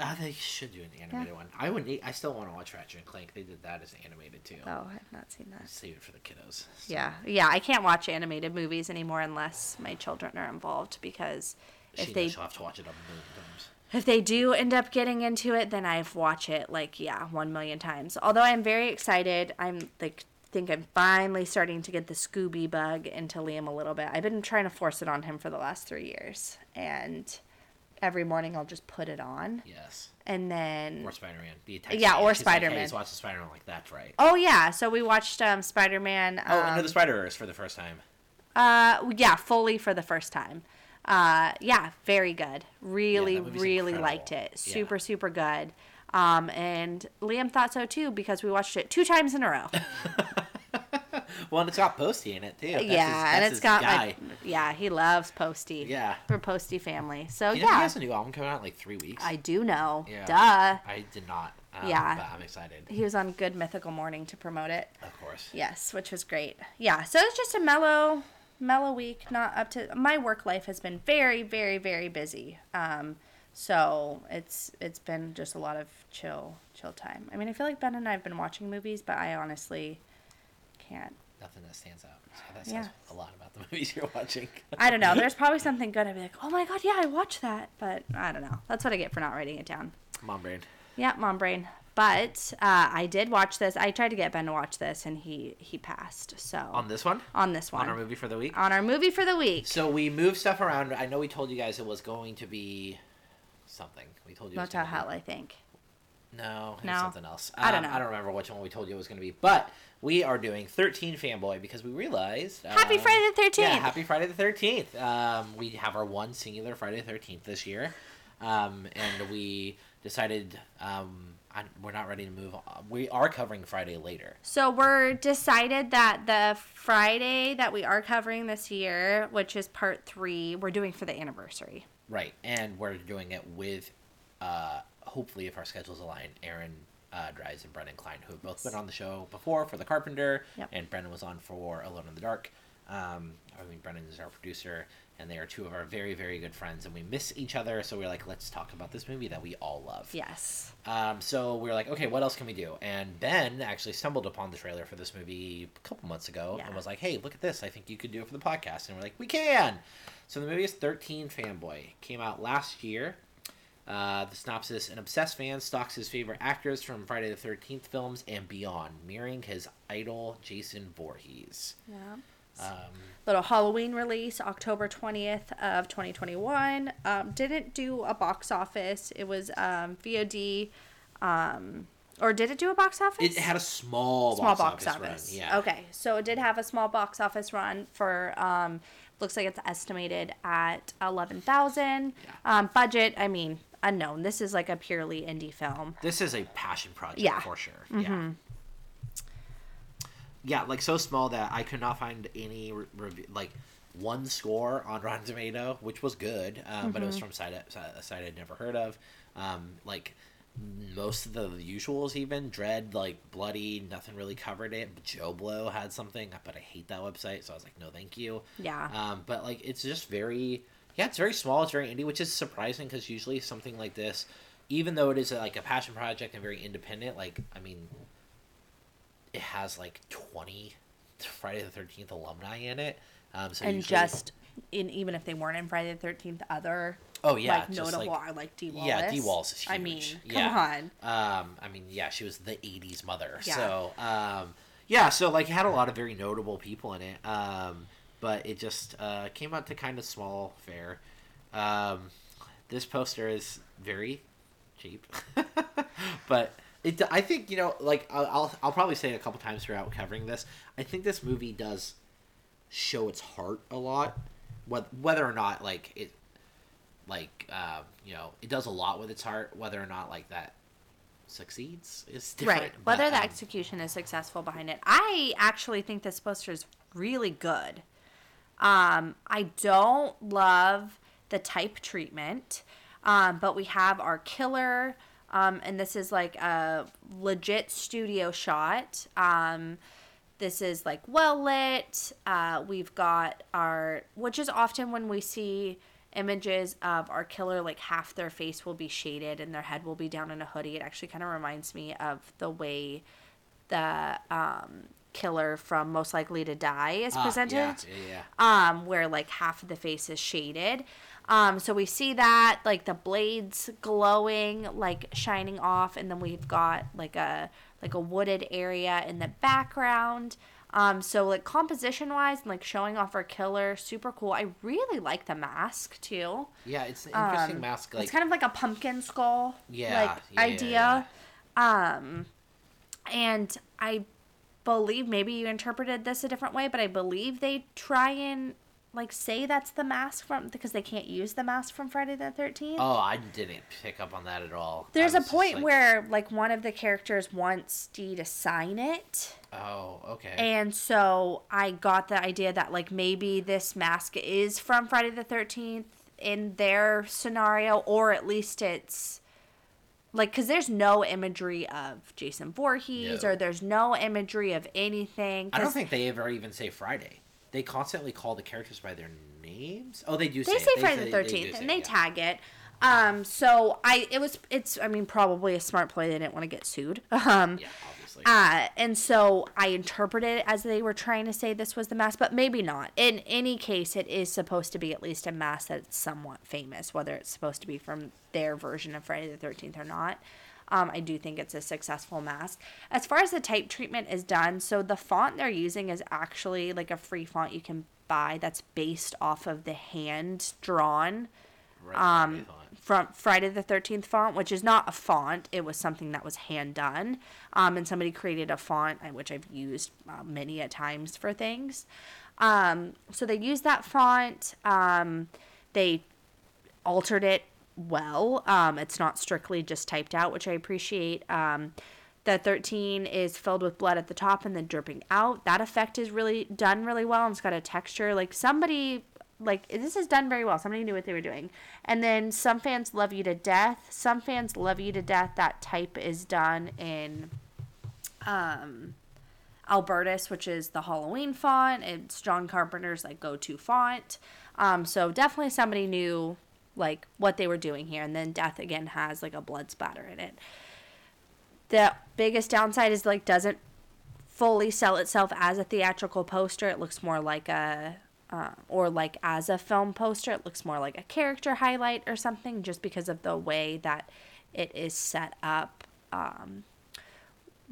Ah, they should do an animated one. I would. Need, I still want to watch Ratchet and Clank. They did that as animated too. Oh, I've not seen that. Save it for the kiddos. Yeah, yeah, I can't watch animated movies anymore unless my children are involved because if knows they she'll have to watch it a million times. If they do end up getting into it, then I've watched it like yeah, one million times. Although I'm very excited, I'm like think I'm finally starting to get the Scooby bug into Liam a little bit. I've been trying to force it on him for the last three years, and every morning I'll just put it on, Yes. and then Or Spider Man. Yeah, or Spider-Man. Hey, he's watching Spider Man. Like that's right. oh yeah, so we watched um, Spider Man. Oh, um, Into the Spider Verse for the first time. Uh, yeah, fully for the first time. Uh, yeah, very good. Really, movie's really incredible. liked it. Yeah. Super, super good. Um, and Liam thought so too because we watched it two times in a row. [laughs] Well, and it's got Posty in it too. That's his- yeah, and that's it's his got guy. like, yeah, he loves Posty. Yeah. we're Posty family. So You know, he has a new album coming out in like three weeks. I do know. Yeah. Duh. I did not. Um, Yeah. But I'm excited. He was on Good Mythical Morning to promote it. Of course. Yes, which was great. Yeah, so it's just a mellow, mellow week. Not up to my work life has been very, very, very busy. Um, so it's it's been just a lot of chill, chill time. I mean, I feel like Ben and I have been watching movies, but I honestly can't. Nothing that stands out. So that Yeah. a lot about the [laughs] movies you're watching. I don't know. There's [laughs] probably something good. I'd be like, oh my god, yeah, I watched that, but I don't know. That's what I get for not writing it down. Mom brain. Yeah, mom brain. But uh, I did watch this. I tried to get Ben to watch this, and he he passed. So On this one? on this one, On our movie for the week? on our movie for the week. So we moved stuff around. I know we told you guys it was going to be something. We told you Motel be- Hell, I think. No, No? something else. I don't Um, know. I don't remember which one we told you it was going to be. But we are doing 13 Fanboy because we realized. Happy um, Friday the 13th. Yeah, happy Friday the 13th. Um, we have our one singular Friday the 13th this year. Um, and we decided um, I, we're not ready to move on. We are covering Friday later. So we're decided that the Friday that we are covering this year, which is part three, we're doing for the anniversary. Right. And we're doing it with, uh, hopefully, if our schedules align, Aaron uh, Dries and Brendan Klein, who have both been on the show before for The Carpenter, Yep. and Brendan was on for Alone in the Dark. Um, I mean, Brennan is our producer, and they are two of our very, very good friends, and we miss each other. So we're like, let's talk about this movie that we all love. Yes. Um, so we are like, okay, what else can we do? And Ben actually stumbled upon the trailer for this movie a couple months ago Yeah. and was like, hey, look at this. I think you could do it for the podcast. And we're like, we can. So the movie is 13 Fanboy. Came out last year. Uh, the synopsis An obsessed fan stalks his favorite actors from Friday the 13th films and beyond, mirroring his idol Jason Voorhees. Yeah. Um, Little Halloween release, October 20th of 2021. Um, didn't do a box office. It was um, VOD. Um, or did it do a box office? it had a small, small box, box office, office. run. Yeah. Okay, so it did have a small box office run for. Um, looks like it's estimated at eleven thousand. Yeah. Um, budget, I mean, unknown. This is like a purely indie film. This is a passion project Yeah. for sure. Yeah. Yeah, like so small that I could not find any re- review, like one score on [laughs] Rotten Tomato, which was good, um, but it was from site a site I'd never heard of. Um, like most of the usuals, even Dread, like Bloody, nothing really covered it. JoBlo had something, but I hate that website, so I was like, no, thank you. Yeah. Um, but like it's just very, yeah, it's very small. It's very indie, which is surprising because usually something like this, even though it is like a passion project and very independent, like I mean, it has like twenty Friday the Thirteenth alumni in it. Um, so and usually- just in even if they weren't in Friday the Thirteenth, other oh yeah, like notable like, are like Dee Wallace. yeah, Dee Wallace is huge. I mean, come yeah. on. Um, I mean, yeah, she was the '80s mother. Yeah. So, um, yeah, so like it had a lot of very notable people in it. Um, but it just uh, came out to kind of small fare. Um, this poster is very cheap, [laughs] but it. I think you know, like I'll I'll, I'll probably say it a couple times throughout covering this. I think this movie does show its heart a lot, whether whether or not like it like um, you know it does a lot with its heart whether or not like that succeeds is different Right. but, Whether the um, execution is successful behind it. I actually think this poster is really good. Um, I don't love the type treatment, um, but we have our killer, um, and this is like a legit studio shot. Um, this is like well lit. Uh, we've got our, which is often when we see images of our killer, like half their face will be shaded and their head will be down in a hoodie. It actually kind of reminds me of the way the um, killer from Most Likely to Die is ah, presented yeah, yeah, yeah. um, where like half of the face is shaded. Um, so we see that like the blades glowing, like shining off, and then we've got like a like a wooded area in the background. Um, so like composition wise and like showing off our killer, super cool. I really like the mask too. yeah it's an interesting Um, mask like it's kind of like a pumpkin skull Yeah, like yeah, yeah, idea. Um, and I believe maybe you interpreted this a different way, but I believe they try and like say that's the mask from because they can't use the mask from Friday the Thirteenth. oh i didn't pick up on that at all There's a point like, where like one of the characters wants Dee to sign it. oh okay And so I got the idea that like maybe this mask is from Friday the 13th in their scenario, or at least it's like because there's no imagery of Jason Voorhees No. or there's no imagery of anything. i don't think they ever even say friday they constantly call the characters by their names oh they do they say, say. Friday the Thirteenth and it, they yeah. tag it. Um, so I it was it's I mean probably a smart play. They didn't want to get sued. [laughs] Um, yeah obviously Uh, and so I interpreted it as they were trying to say this was the mask, but maybe not. In any case, it is supposed to be at least a mask that's somewhat famous, whether it's supposed to be from their version of Friday the 13th or not. Um, I do think it's a successful mask. As far as the type treatment is done, so the font they're using is actually like a free font you can buy that's based off of the hand drawn right, um, Friday from Friday the 13th font, which is not a font. It was something that was hand done. Um, and somebody created a font, uh, which I've used uh, many a times for things. Um, so they used that font. Um, they altered it well. Um, it's not strictly just typed out, which I appreciate. Um, the 13 is filled with blood at the top and then dripping out. That effect is really done really well and it's got a texture. Like somebody, like this is done very well. Somebody knew what they were doing. And then some fans love you to death. Some fans love you to death. That type is done in, um, Albertus, which is the Halloween font. It's John Carpenter's like go-to font. Um, so definitely somebody knew like what they were doing here. And then Death again has like a blood splatter in it. The biggest downside is like doesn't fully sell itself as a theatrical poster. It looks more like a uh, or like as a film poster. It looks more like a character highlight or something, just because of the way that it is set up. Um,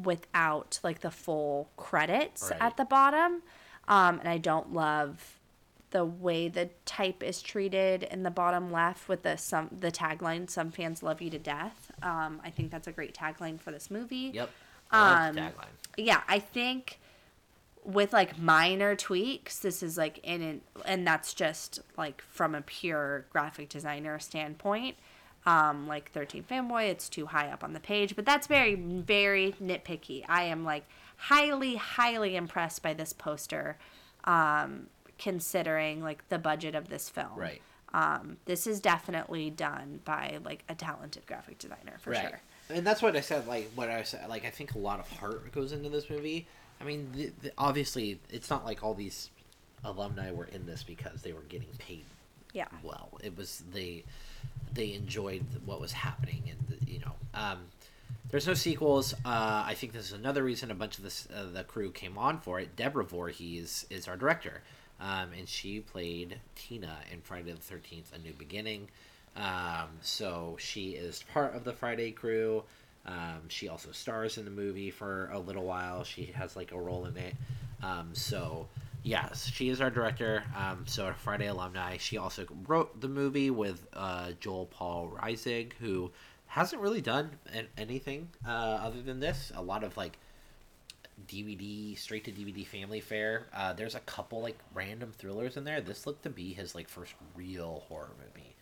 without like the full credits Right. at the bottom. Um, and I don't love the way the type is treated in the bottom left with the some the tagline "Some fans love you to death." Um, I think that's a great tagline for this movie. Yep. I Um, tagline. Yeah, I think with like minor tweaks, this is like in it, and that's just like from a pure graphic designer standpoint. Um, like 13 Fanboy, it's too high up on the page, but that's very, very nitpicky. I am like highly, highly impressed by this poster, um, considering like the budget of this film. Right. Um, this is definitely done by like a talented graphic designer for right. sure. And that's what I said. Like what I said. Like I think a lot of heart goes into this movie. I mean, the, the, obviously, it's not like all these alumni were in this because they were getting paid Yeah. well. It was they they enjoyed what was happening, and you know, um, there's no sequels. Uh, I think this is another reason a bunch of this uh, the crew came on for it. Deborah Voorhees is our director, um, and she played Tina in Friday the Thirteenth: A New Beginning. Um, so she is part of the Friday crew. Um, she also stars in the movie for a little while. She has like a role in it. Um, so yes, she is our director. Um, so a Friday alumni. She also wrote the movie with uh, Joel Paul Reisig, who hasn't really done an- anything uh, other than this. A lot of like DVD straight to DVD family fare. Uh, there's a couple like random thrillers in there. This looked to be his like first real horror movie,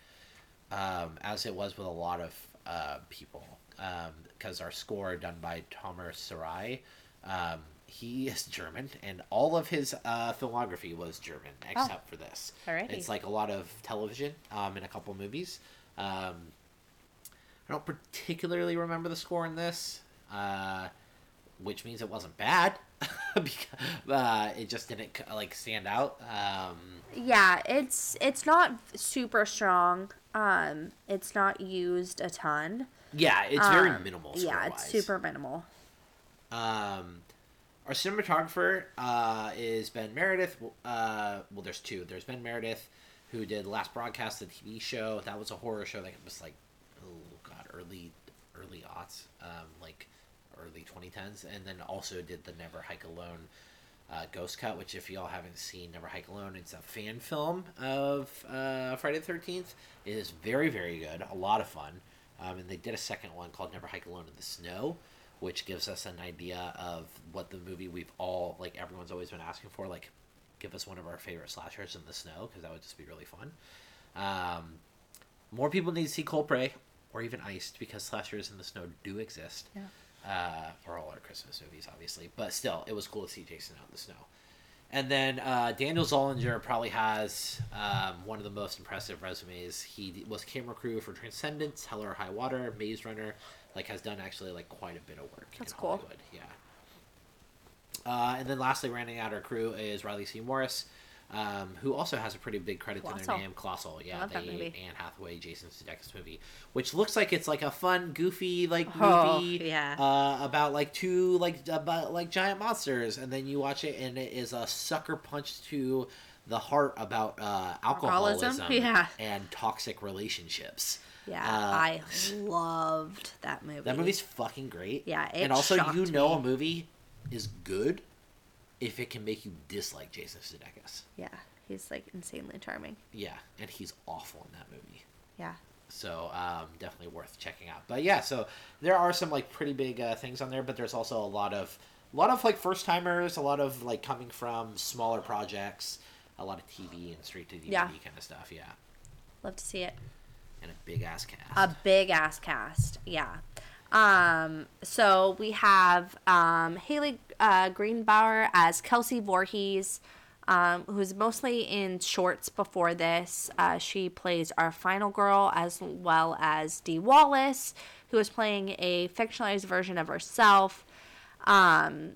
um, as it was with a lot of uh, people. Because our score done by Tomer Sarai, um, he [laughs] is German, and all of his uh, filmography was German except for this. Alrighty. It's like a lot of television um, and a couple movies. Um, I don't particularly remember the score in this, uh, which means it wasn't bad. [laughs] because, uh, it just didn't like stand out. Um, Yeah, it's it's not super strong. Um, it's not used a ton. yeah, it's very Um, minimal. Yeah, it's super minimal. Um, our cinematographer uh, is Ben Meredith. Uh, well, there's two. There's Ben Meredith, who did Last Broadcast, the TV show. That was a horror show that was like, oh god, early, early aughts, um, like early 2010s, and then also did the Never Hike Alone. Uh, Ghost Cut, which if y'all haven't seen Never Hike Alone, it's a fan film of uh, Friday the Thirteenth. It is very very good, a lot of fun, um, and they did a second one called Never Hike Alone in the Snow, which gives us an idea of what the movie we've all like everyone's always been asking for like give us one of our favorite slashers in the snow because that would just be really fun um, more people need to see cold prey or even iced because slashers in the snow do exist Yeah. Uh, for all our christmas movies obviously but still it was cool to see jason out in the snow and then uh, Daniel Zollinger probably has um, one of the most impressive resumes. He was camera crew for Transcendence, Hell or High Water, Maze Runner. Like has done actually like quite a bit of work. That's cool. Hollywood. Yeah. Uh, and then lastly, rounding out our crew is Riley C. Morris, um, who also has a pretty big credit to Colossal. their name, Colossal. Yeah, love that the movie. Anne Hathaway, Jason Sudeikis movie, which looks like it's like a fun, goofy like Oh, movie yeah. uh, about like two like about like giant monsters, and then you watch it and it is a sucker punch to the heart about uh, alcoholism, Alcoholism? [laughs] Yeah. and toxic relationships. Yeah, Uh, I loved that movie. That movie's fucking great. Yeah, and also you know me. a movie is good if it can make you dislike Jason Sudeikis. Yeah, he's like insanely charming. Yeah, and he's awful in that movie. Yeah. So um, definitely worth checking out. But yeah, so there are some like pretty big uh, things on there, but there's also a lot of a lot of like first timers, a lot of like coming from smaller projects, a lot of TV and straight to DVD Yeah. kind of stuff. Yeah, Love to see it. and a big ass cast. A big ass cast. Yeah. Um, so we have um, Haley uh, Greenbauer as Kelsey Voorhees, um, who's mostly in shorts before this. Uh, she plays our final girl as well as Dee Wallace, who is playing a fictionalized version of herself. Um,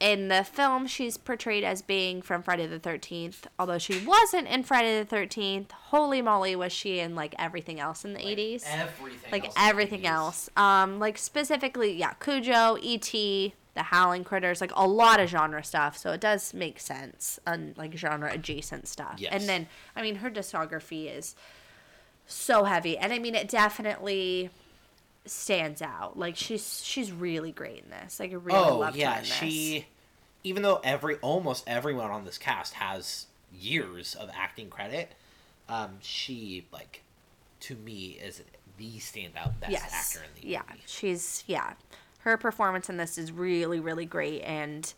in the film, she's portrayed as being from Friday the 13th, although she wasn't in Friday the 13th. Holy moly, was she in like everything else in the 80s? Everything. like else everything 80s. else. Um, like specifically, yeah, Cujo, E.T., The Howling Critters, like a lot of genre stuff. So it does make sense, and like genre adjacent stuff. Yes. And then, I mean, her discography is so heavy, and I mean, it definitely stands out. Like she's she's really great in this. Like I really Oh loved her yeah, in this. she. Even though every almost everyone on this cast has years of acting credit, um, she like, to me is the standout best yes, actor in the yeah, movie. she's yeah, her performance in this is really really great and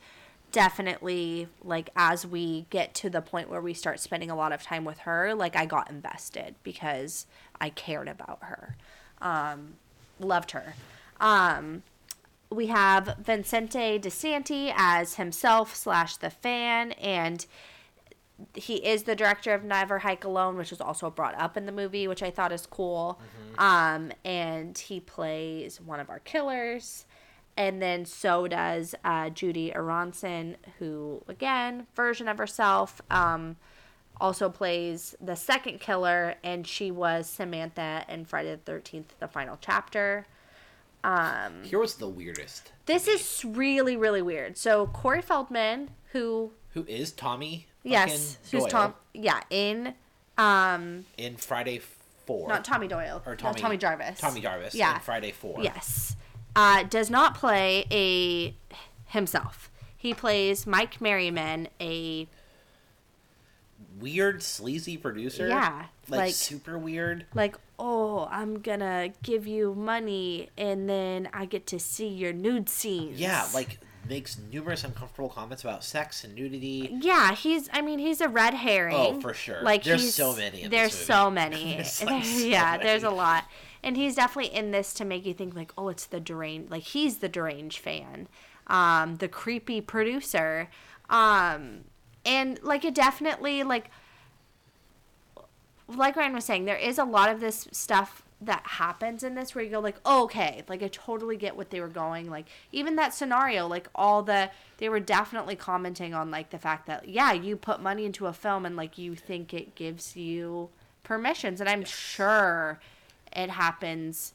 definitely like as we get to the point where we start spending a lot of time with her like i got invested because i cared about her. Um loved her. Um we have vincente disanti as himself slash the fan and he is the director of Never Hike Alone, which was also brought up in the movie, which I thought is cool. Um, and he plays one of our killers. And then so does uh, Judie Aronson, who, again, version of herself, um, also plays the second killer. And she was Samantha in Friday the 13th, the final chapter. Here was the weirdest. This is really, really weird. So Corey Feldman, who, Who is Tommy? yes, who's Doyle Tom, yeah, in um, in Friday Four? not Tommy Doyle, or no, Tommy, Tommy Jarvis. Tommy Jarvis. Yeah. in Friday Four. Yes. Uh, does not play a himself. He plays Mike Merriman, a Weird, sleazy producer. Yeah, like, like- super weird. like, oh, I'm gonna give you money and then I get to see your nude scenes. Yeah, like makes numerous uncomfortable comments about sex and nudity. Yeah, he's. I mean, he's a red herring. Oh, for sure. Like There's so many there's so many. [laughs] There's, [laughs] like, so yeah, there's a lot, and he's definitely in this to make you think like, oh, it's the deranged. Like he's the deranged fan, um, the creepy producer, um, and like it definitely like like Ryan was saying, there is a lot of this stuff that happens in this where you go like, oh, okay, like I totally get what they were going. Like even that scenario, like all the they were definitely commenting on like the fact that yeah, you put money into a film and like you think it gives you permissions, and I'm sure it happens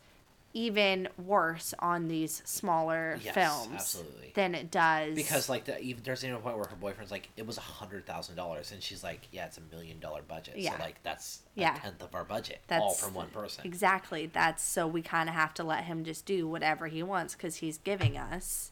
even worse on these smaller Yes, films absolutely. than it does Because like the, even there's even a point where her boyfriend's like, it was a hundred thousand dollars, and she's like, yeah, it's a million dollar budget. Yeah. So like that's Yeah. a tenth of our budget, That's all from one person. Exactly. That's so we kind of have to let him just do whatever he wants because he's giving us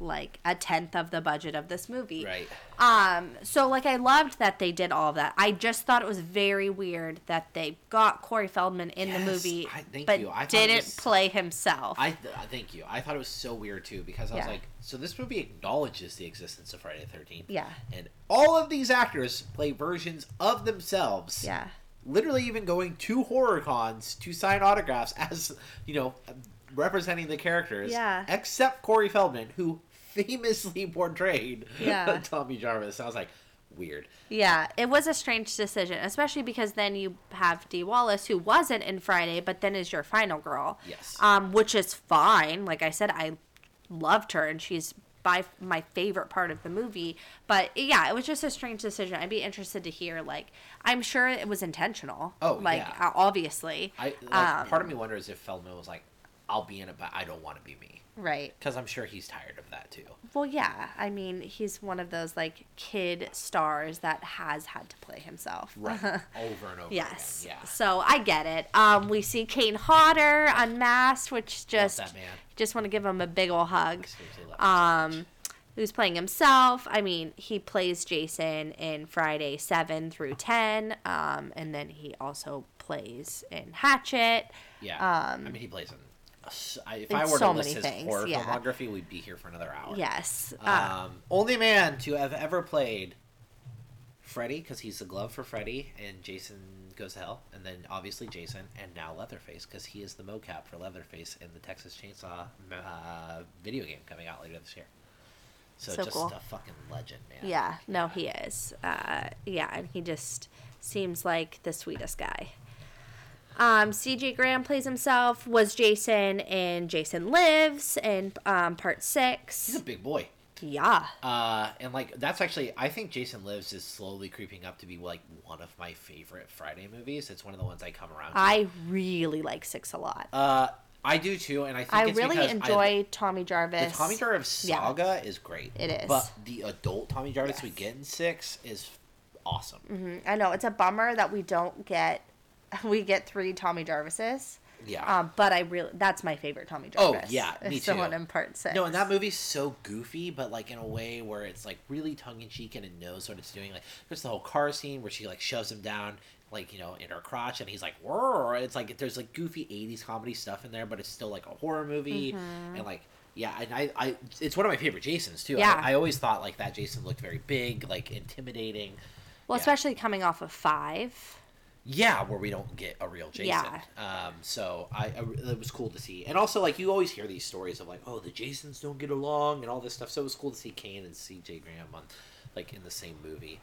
like a tenth of the budget of this movie. Right. Um. So like I loved that they did all of that. I just thought it was very weird that they got Corey Feldman in the movie, I- but you. I didn't was- play himself. I th- thank you. I thought it was so weird too because I was like, so this movie acknowledges the existence of Friday the Thirteenth. Yeah. And all of these actors play versions of themselves. yeah. Literally, even going to horror cons to sign autographs as you know, representing the characters. Yeah. Except Corey Feldman, who famously portrayed Yeah. [laughs] Tommy Jarvis. I was like, weird. Yeah, it was a strange decision, especially because then you have Dee Wallace, who wasn't in Friday, but then is your final girl. Yes. Um, which is fine. Like I said, I loved her, and she's by my favorite part of the movie. But yeah, it was just a strange decision. I'd be interested to hear. Like, I'm sure it was intentional. Oh, like yeah. obviously. I like, Um, part of me wonders if Feldman was like, I'll be in it, but I don't want to be me. Right. Because I'm sure he's tired of that too. Well, yeah. I mean, he's one of those like kid stars that has had to play himself. Right. [laughs] over and over Yes. again. Yeah. So I get it. Um, we see Kane Hodder unmasked, which just that man. just want to give him a big ol' hug. Seriously love him so much. Um, who's playing himself? I mean, he plays Jason in Friday seven through ten. Um, and then he also plays in Hatchet. Yeah. Um, I mean, he plays in. I- If in I were so to list his things, horror yeah. filmography, we'd be here for another hour. Yes. Uh, Um, only man to have ever played Freddy, because he's the glove for Freddy, and Jason Goes to Hell, and then obviously Jason, and now Leatherface, because he is the mocap for Leatherface in the Texas Chainsaw uh, video game coming out later this year. So, So just cool. a fucking legend, man. yeah. No, he is. Uh, yeah, and he just seems like the sweetest guy. Um, CJ Graham plays himself. Was Jason in Jason Lives in um, part six. He's a big boy. Yeah. Uh, and like that's actually I think Jason Lives is slowly creeping up to be like one of my favorite Friday movies. It's one of the ones I come around. to. I really like Six a lot. Uh, I do too, and I think I it's really enjoy I, Tommy Jarvis. the Tommy Jarvis Yeah. saga is great. It is. but the adult Tommy Jarvis we get in six is awesome. Mhm. I know it's a bummer that we don't get we get three Tommy Jarvises. Yeah. Um, but I really that's my favorite Tommy Jarvis. Oh, yeah, me the too. one in part six. No, and that movie's so goofy, but like in a way where it's like really tongue in cheek and it knows what it's doing. Like there's the whole car scene where she like shoves him down, like you know, in her crotch, and he's like, "Whoa!" It's like there's like goofy '80s comedy stuff in there, but it's still like a horror movie, and like yeah, and I, I, it's one of my favorite Jasons too. Yeah. I, I always thought like that Jason looked very big, like intimidating. well, yeah. especially coming off of five. Yeah, where we don't get a real Jason. Yeah. Um, so I, I it was cool to see, and also like you always hear these stories of like, oh, the Jasons don't get along and all this stuff. So it was cool to see Kane and C.J. Graham on like in the same movie.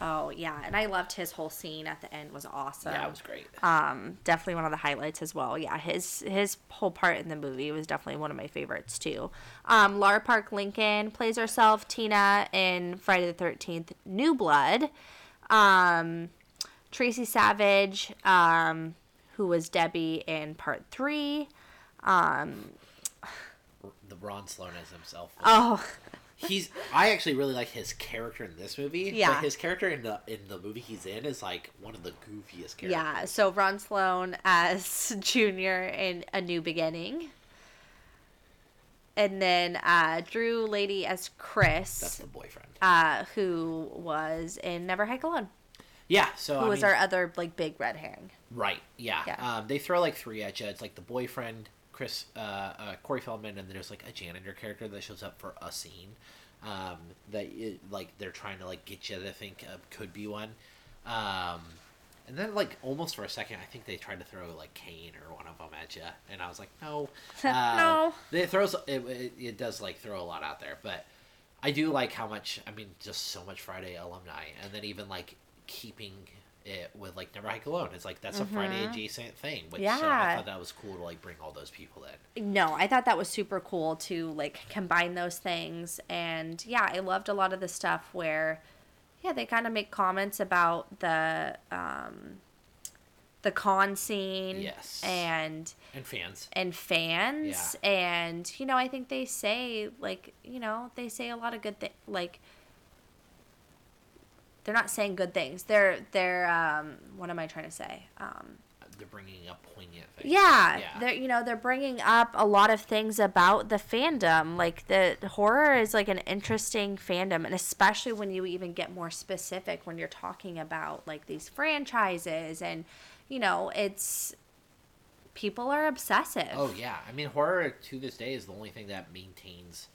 Oh yeah, and I loved his whole scene at the end was awesome. yeah, it was great. um definitely one of the highlights as well yeah his his whole part in the movie was definitely one of my favorites too um lar park lincoln plays herself tina in friday the 13th new blood um tracie savage um who was debbie in part three um the Ron Sloan as himself. oh He's I actually really like his character in this movie. Yeah. his character in the in the movie he's in is like one of the goofiest characters. yeah so ron sloan as [laughs] junior in a new beginning and then uh, Drew Lady as Chris. That's the boyfriend. uh, who was in Never Hike Alone, Yeah, so who I was mean, our other like big red herring. Right. Yeah. Yeah. Um, they throw like three at you. It's like the boyfriend, Chris, uh, uh, Corey Feldman, and then there's like a janitor character that shows up for a scene. Um, that it, like they're trying to like get you to think uh, could be one. Um, and then like almost for a second, I think they tried to throw like Kane or one of them at you, and I was like, no, Uh, [laughs] No. It throws it, it. It does like throw a lot out there, but I do like how much. I mean, just so much Friday alumni, and then even like keeping it with like Never Hike Alone. It's like that's a Friday adjacent thing. Which, so I Mm-hmm. Thought that was cool to like bring all those people in. No, I thought that was super cool to like combine those things. And yeah, I loved a lot of the stuff where, yeah, they kind of make comments about the um, the con scene. Yes. And And fans. and fans and you know i think they say like you know they say a lot of good things like they're not saying good things they're they're um what am i trying to say um They're bringing up poignant things. yeah, Yeah. they're you know they're bringing up a lot of things about the fandom. Like the horror is like an interesting fandom, and especially when you even get more specific when you're talking about like these franchises, and you know it's people are obsessive. Oh yeah, I mean horror to this day is the only thing that maintains,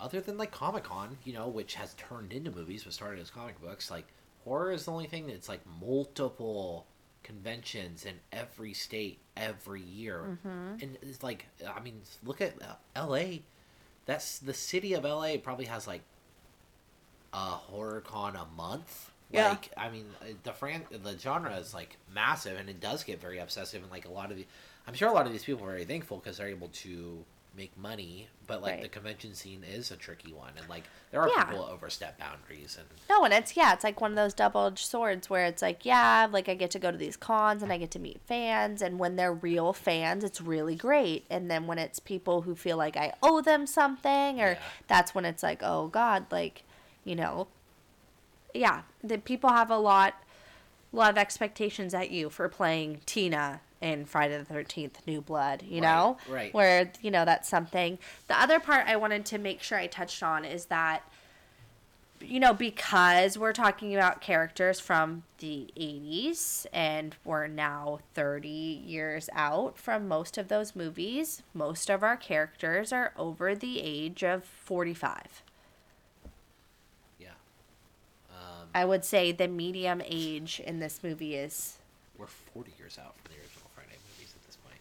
other than like Comic Con, you know, which has turned into movies but started as comic books. Like horror is the only thing that's like multiple conventions in every state every year, Mm-hmm. and it's like I mean, look at uh, L.A. That's the city of L.A. probably has like a horror con a month. Yeah. Like I mean, uh, the fran the genre is like massive, and it does get very obsessive. And like a lot of the, I'm sure a lot of these people are very thankful because they're able to make money. But like Right. the convention scene is a tricky one, and like there are Yeah. people overstep boundaries, and No, and it's yeah, it's like one of those double-edged swords where it's like, yeah, like I get to go to these cons and I get to meet fans, and when they're real fans, it's really great. And then when it's people who feel like I owe them something, or Yeah. that's when it's like, oh God, like, you know, yeah, the people have a lot, a lot of expectations at you for playing Tina in Friday the Thirteenth: New Blood. You Right, know, right. Where you know that's something. The other part I wanted to make sure I touched on is that you know, because we're talking about characters from the 80s and we're now 30 years out from most of those movies, most of our characters are over the age of 45. yeah, um, I would say the medium age in this movie is. we're 40 years out from the original Friday movies at this point.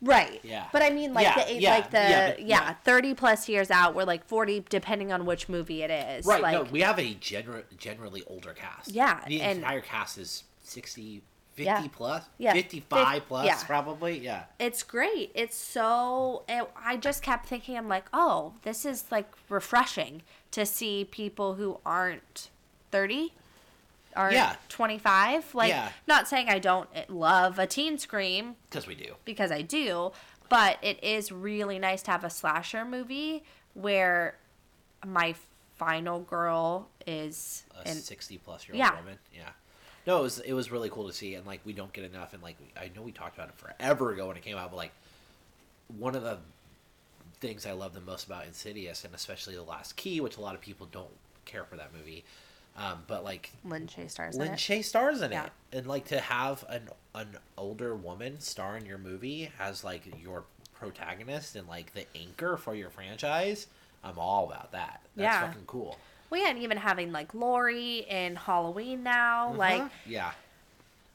Right. Yeah. But I mean, like Yeah, the yeah, like the yeah, but- yeah. thirty plus years out. We're like forty, depending on which movie it is. Right. Like, no, we have a gener- generally older cast. Yeah, The and- entire cast is 60, 50 Yeah. plus, Yeah, 55 fif- plus, probably. Yeah, it's great. It's so. It, I just kept thinking, I'm like, oh, this is like refreshing to see people who aren't 30 or Yeah. 25. Like, Yeah. not saying I don't love a teen scream because we do. because I do, but it is really nice to have a slasher movie where my final girl is A in 60 plus year old Yeah. woman. Yeah. No, it was it was really cool to see, and like we don't get enough, and like I know we talked about it forever ago when it came out, but like one of the things I love the most about Insidious, and especially the Last Key, which a lot of people don't care for that movie, um, but like Lin Shaye stars in it. Shaye stars in Yeah. it, and like to have an an older woman star in your movie as like your protagonist and like the anchor for your franchise, I'm all about that. That's Yeah. fucking cool. We and even having like Lori in Halloween now, like Uh-huh. yeah,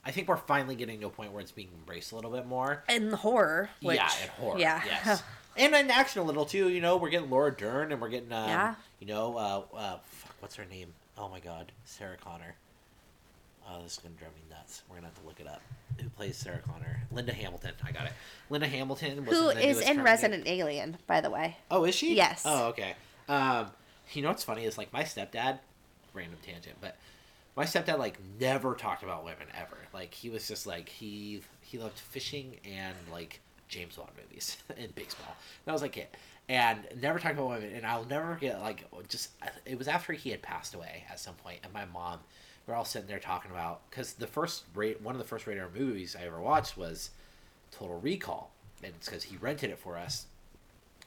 I think we're finally getting to a point where it's being embraced a little bit more. in horror. Which, yeah, and horror. Yeah. Yes. [laughs] and in action a little too. You know, we're getting Laura Dern, and we're getting um, Yeah. You know, uh, uh, fuck, what's her name? Oh my god, Sarah Connor. Oh, this is gonna drive me nuts. We're gonna have to look it up. Who plays Sarah Connor? Linda Hamilton. I got it. Linda Hamilton. Was Who in is in Terminator- Resident Alien, by the way? Oh, is she? Yes. Oh, okay. Um, you know what's funny is like my stepdad, random tangent, but my stepdad like never talked about women ever. Like he was just like he he loved fishing and like James Bond movies [laughs] and baseball. That was like it, and never talked about women. And I'll never get like just it was after he had passed away at some point, and my mom. We're all sitting there talking about because the first rate one of the first radar movies I ever watched was Total Recall, and it's because he rented it for us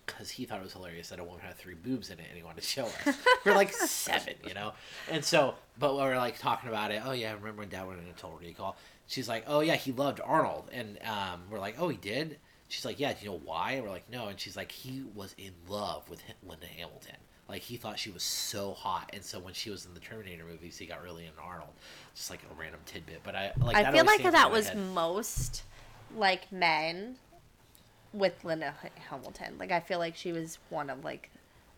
because he thought it was hilarious that a woman had three boobs in it and he wanted to show us. we're like [laughs] seven, you know? And so, but we we're like talking about it. Oh, yeah, I remember when dad went in a total recall. She's like, oh, yeah, he loved Arnold. And um, we're like, oh, he did? She's like, yeah, do you know why? And we're like, no. And she's like, he was in love with Linda Hamilton. Like, he thought she was so hot. And so when she was in the Terminator movies, he got really into Arnold. Just like a random tidbit. But I like I that feel like that was head. most like men with Linda Hamilton. Like I feel like she was one of like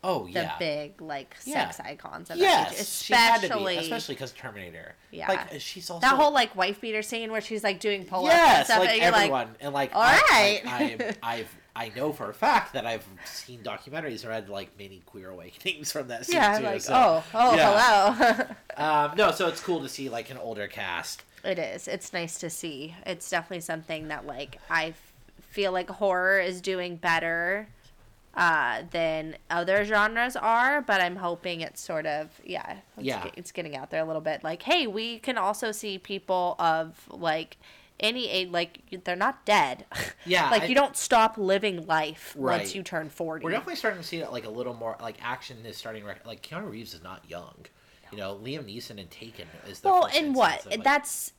Oh, yeah the big like Yeah. sex icons of Yes, that age. to be, Especially especially because Terminator. Yeah. like she's also that whole like wife beater scene where she's like doing pull ups and yes, stuff. like and everyone, and like "All I, right." I, I, I've I know for a fact that I've seen documentaries or had like many queer awakenings from that scene yeah, too. like so, oh oh yeah. hello. [laughs] Um, no, so it's cool to see like an older cast. It is. It's nice to see. It's definitely something that like I f- feel like horror is doing better uh, than other genres are, but I'm hoping it's sort of yeah, it's, Yeah. ge- it's getting out there a little bit. Like, hey, we can also see people of like any age, like they're not dead. [laughs] Yeah, like I- you don't stop living life Right. once you turn forty. We're definitely starting to see it like a little more like action is starting. Rec- like Keanu Reeves is not young. You know, Liam Neeson and Taken is the well, and what? of, like- That's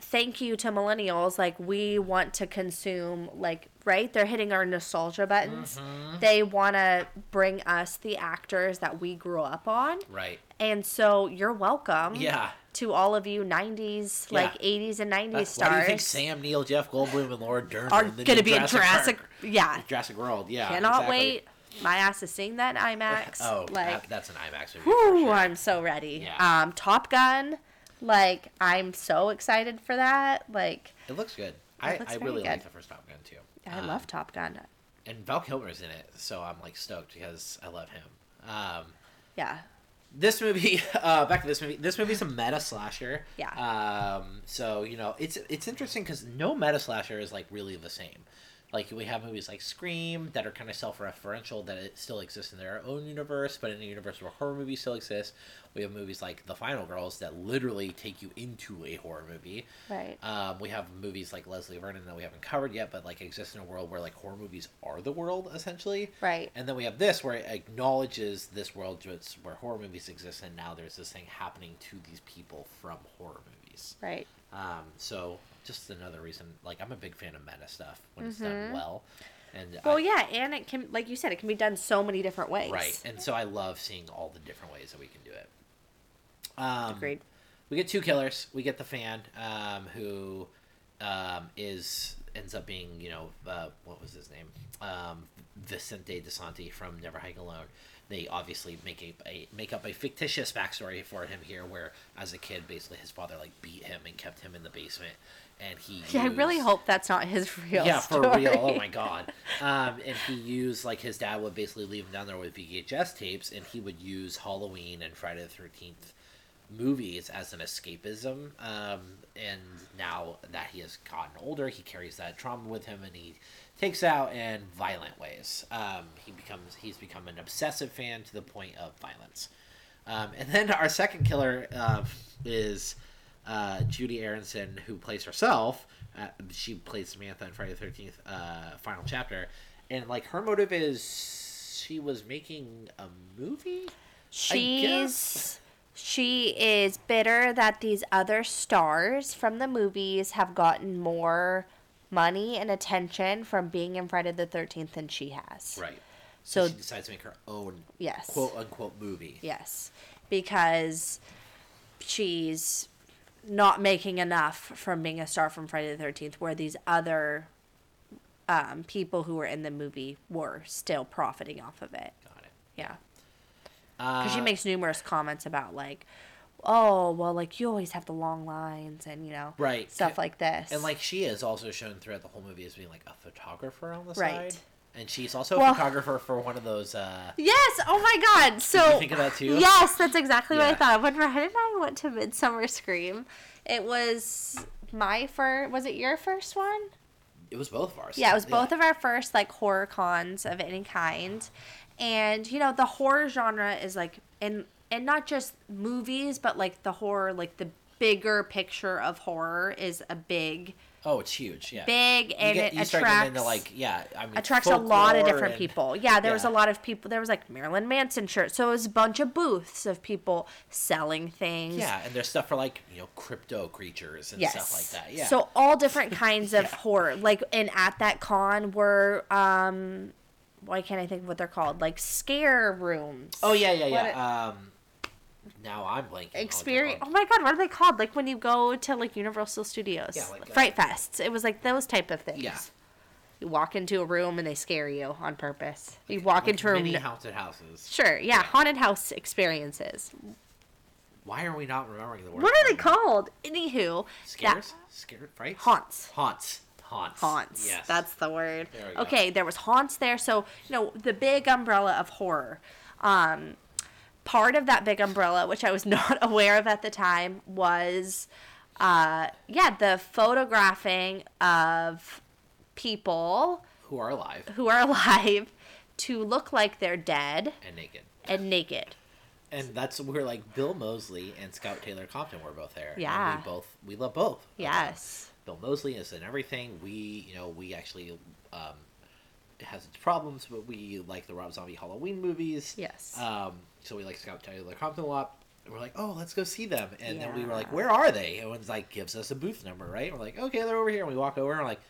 thank you to millennials. Like we want to consume, like right? They're hitting our nostalgia buttons. Mm-hmm. They want to bring us the actors that we grew up on, right. and so you're welcome. Yeah. To all of you '90s, like '80s and '90s That's, stars why do you think Sam Neill, Jeff Goldblum, and Laura Dern are going to be in Jurassic. Park- Yeah, Jurassic World? Yeah. cannot exactly. wait. My ass is seeing that in [laughs] IMAX. Oh, like that's an IMAX movie. Whew, sure. I'm so ready. Yeah. Um, Top Gun, like I'm so excited for that. Like It looks good. I, looks I really good. like the first Top Gun too. I Um, love Top Gun. and Val Kilmer's in it, so I'm like stoked because I love him. Um, Yeah, this movie, [laughs] uh, back to this movie. This movie's a meta slasher. Yeah. Um, so you know, it's it's interesting because no meta slasher is like really the same. Like we have movies like Scream that are kind of self-referential that it still exists in their own universe, but in a universe where horror movies still exist. We have movies like The Final Girls that literally take you into a horror movie. right. Um, we have movies like Leslie Vernon that we haven't covered yet, but like exist in a world where like horror movies are the world essentially. Right. And then we have this where it acknowledges this world where horror movies exist, and now there's this thing happening to these people from horror movies. Right. Um, so just another reason, like I'm a big fan of meta stuff when it's done well. And Mm-hmm. Well, I- yeah, and it can, like you said, it can be done so many different ways. right. And so I love seeing all the different ways that we can do it. Um, Agreed. we get two killers. We get the fan, um, who um, is ends up being you know uh, what was his name um, Vicente DiSanti from Never Hike Alone. They obviously make a, a make up a fictitious backstory for him here, where as a kid, basically his father like beat him and kept him in the basement, and he. Yeah, I really hope that's not his real yeah, story. for real. Oh my god. Um, and he used like his dad would basically leave him down there with VHS tapes, and he would use Halloween and Friday the Thirteenth movies as an escapism. Um, and now that he has gotten older, he carries that trauma with him, and he takes out in violent ways. Um, he becomes he's become an obsessive fan to the point of violence. Um, and then our second killer uh, is uh, Judie Aronson, who plays herself. Uh, she plays Samantha in Friday the Thirteenth uh, final chapter, and like her motive is she was making a movie. She's she is bitter that these other stars from the movies have gotten more money and attention from being in Friday the Thirteenth than she has. Right. So she decides to make her own yes, quote unquote movie. yes, because she's not making enough from being a star from Friday the Thirteenth, where these other um, people who were in the movie were still profiting off of it. Got it. Yeah. Uh, because she makes numerous comments about like oh well like you always have the long lines and you know Right. stuff like this and like she is also shown throughout the whole movie as being like a photographer on the Right. side. And she's also a photographer for one of those. Uh, yes oh my god so think of that too? yes that's exactly what i Yeah. thought when Ryan and i went to midsummer scream it was my first was it your first one it was both of ours. yeah it was both of our first like horror cons of any kind and you know the horror genre is like in and not just movies but like the horror like the bigger picture of horror is a big Oh, it's huge. Yeah. big You and get- it you start getting attracts into like yeah, I mean, attracts a lot of different and- people. Yeah, there was a lot of people. There was like Marilyn Manson shirts, so it was a bunch of booths of people selling things. Yeah, and there's stuff for like you know crypto creatures and Yes. stuff like that. Yeah. So all different [laughs] kinds of Yeah. horror. Like and at that con were um why can't I think of what they're called? Like scare rooms. oh yeah, yeah, What yeah. Um, now I'm blanking. on what they're Experience. Oh my god, what are they called? Like when you go to like Universal Studios, Yeah, like, uh, Fright Fests. It was like those type of things. Yeah. You walk into a room and they scare you on purpose. You walk Like into a room. haunted houses. Sure, yeah, haunted house experiences. Why are we not remembering the word? What are they called? Anywho, Scares? that- Scared? Frights? haunts. Haunts. Haunts. Haunts. Yes. That's the word. There. Okay, there was haunts there. So, you know, the big umbrella of horror. Um, part of that big umbrella, which I was [laughs] not aware of at the time, was, uh, yeah, the photographing of people who are alive who are alive to look like they're dead and naked. and naked. And that's where like Bill Moseley and Scout Taylor Compton were both there. and Yeah. we both we love both. Yes. Bill Moseley is in everything. We, you know, we actually um, it has its problems, but we like the Rob Zombie Halloween movies. Yes. Um, so we like Scout Taylor Compton a lot. And we're like, oh, let's go see them. And then we were like, where are they? And one's like gives us a booth number, right? And we're like, okay, they're over here. And we walk over and we're like,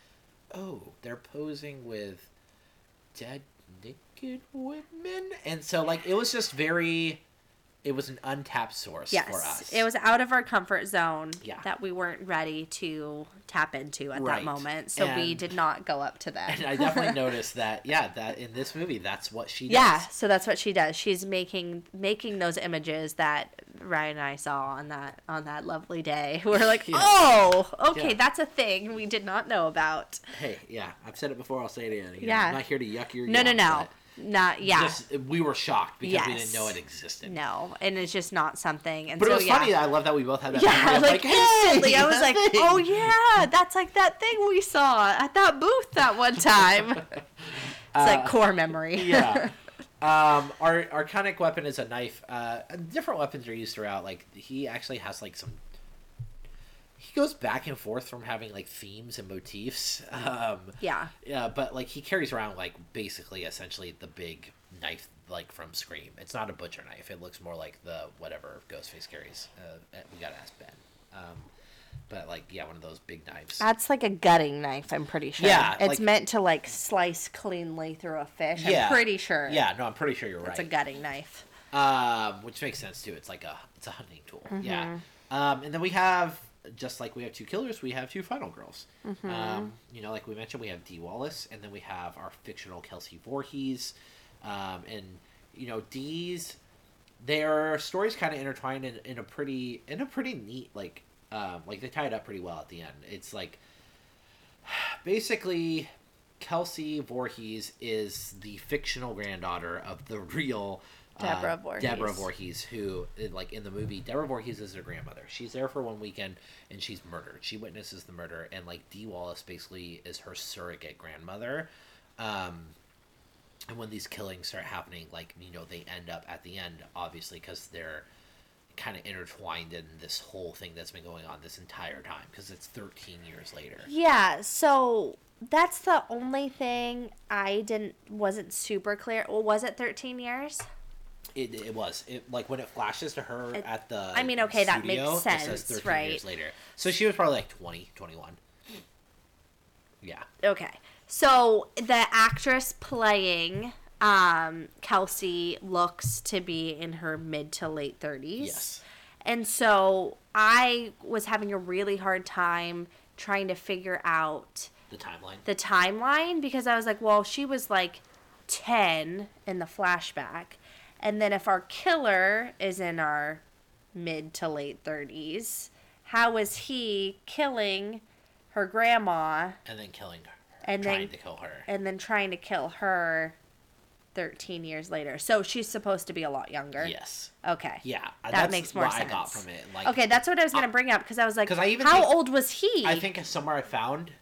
oh, they're posing with dead naked women. And so like it was just very, it was an untapped source Yes, for us. it was out of our comfort zone Yeah. that we weren't ready to tap into at Right. that moment. So we did not go up to them. And I definitely [laughs] noticed that, yeah, that in this movie, that's what she does. yeah, so that's what she does. She's making making those images that Ryan and I saw on that on that lovely day. [laughs] We're like, Yeah. oh, okay, Yeah. that's a thing we did not know about. Hey, yeah, I've said it before. I'll say it again. Yeah. I'm not here to yuck your. No, no, yum, no, not yeah, Just, we were shocked because we didn't know it existed. no, and it's just not something. And But so it was yeah. funny. I love that we both had that. Yeah, memory of like, hey, instantly, I was like, thing. "Oh yeah, that's like that thing we saw at that booth that one time." [laughs] it's like core memory. yeah. [laughs] Um, our arcanic weapon is a knife. Uh, different weapons are used throughout. Like he actually has like some. He goes back and forth from having like themes and motifs. Um, yeah. Yeah, but like he carries around like basically essentially the big knife like from Scream. It's not a butcher knife. It looks more like the whatever Ghostface carries. Uh, we gotta ask Ben. Um, but like yeah, one of those big knives. That's like a gutting knife, I'm pretty sure. Yeah, It's like- meant to like slice cleanly through a fish. Yeah. I'm pretty sure. yeah, no, I'm pretty sure you're right. It's a gutting knife. Um, which makes sense too. It's like a it's a hunting tool. Mm-hmm. Yeah. Um, and then we have just like we have two killers, we have two final girls. Mm-hmm. Um, you know, like we mentioned, we have Dee Wallace, and then we have our fictional Kelsey Voorhees, um, and you know, Dee's their stories kind of intertwined in, in a pretty in a pretty neat like um, like they tie it up pretty well at the end. It's like [sighs] basically Kelsey Voorhees is the fictional granddaughter of the [laughs] real uh, Deborah Voorhees. Deborah Voorhees, who like in the movie, Deborah Voorhees is her grandmother. She's there for one weekend and she's murdered. She witnesses the murder, and like Dee Wallace basically is her surrogate grandmother. Um, and when these killings start happening, like you know, they end up at the end, obviously, because they're kind of intertwined in this whole thing that's been going on this entire time because it's 13 years later. Yeah, so that's the only thing I didn't wasn't super clear. Well, was it 13 years? It, it was it like when it flashes to her It- at the. I mean, okay, that makes studio, it says sense, right? Years later, so she was probably like 20, 21. Yeah, Okay. So the actress playing um, Kelsey looks to be in her mid to late 30s. yes, And so I was having a really hard time trying to figure out the timeline. the timeline because I was like, well, she was like 10 in the flashback. And then if our killer is in our mid to late 30s, how is he killing her grandma and then killing her, And then trying then- to kill her. and then trying to kill her 13 years later? So she's supposed to be a lot younger. yes, Okay. yeah, That that's makes more what sense. I got from it. Like, okay, that's what I was going to bring up because I was like, I even how think- old was he? I think somewhere I found uh,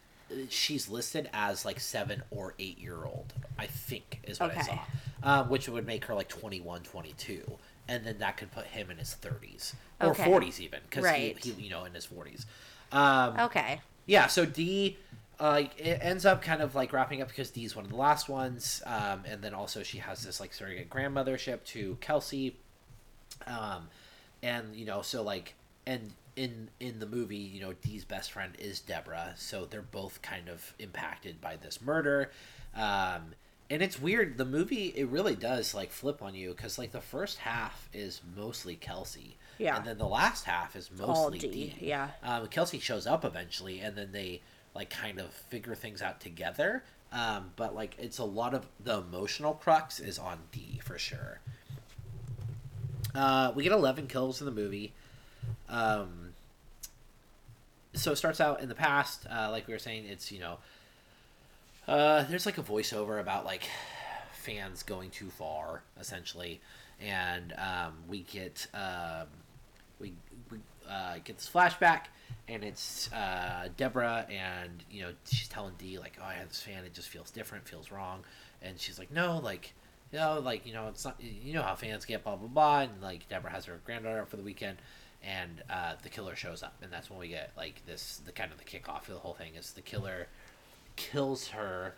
she's listed as like seven or eight year old. I think is what I saw, um, which would make her like 21, 22. and then that could put him in his thirties or Okay. forties even because Right. he, he you know in his forties. Um, Okay. yeah, so Dee uh, it ends up kind of like wrapping up because Dee's one of the last ones, um, and then also she has this like surrogate grandmothership to Kelsey, um, and you know so like and in in the movie you know Dee's best friend is Deborah, so they're both kind of impacted by this murder. Um, and it's weird. The movie it really does like flip on you because like the first half is mostly Kelsey, Yeah. and then the last half is mostly D, Dee. yeah. Um, Kelsey shows up eventually, and then they like kind of figure things out together. Um, but like it's a lot of the emotional crux is on Dee for sure. Uh, we get eleven kills in the movie. Um, so it starts out in the past, uh, like we were saying. It's you know, uh, there's like a voiceover about like fans going too far, essentially, and um, we get um, we, we uh, get this flashback, and it's uh, Deborah, and you know she's telling Dee like, "Oh, I had this fan. It just feels different, feels wrong," and she's like, "No, like." You know, like you know, it's not. You know how fans get blah blah blah, and like Deborah has her granddaughter for the weekend, and uh, the killer shows up, and that's when we get like this. The kind of the kickoff of the whole thing is the killer kills her,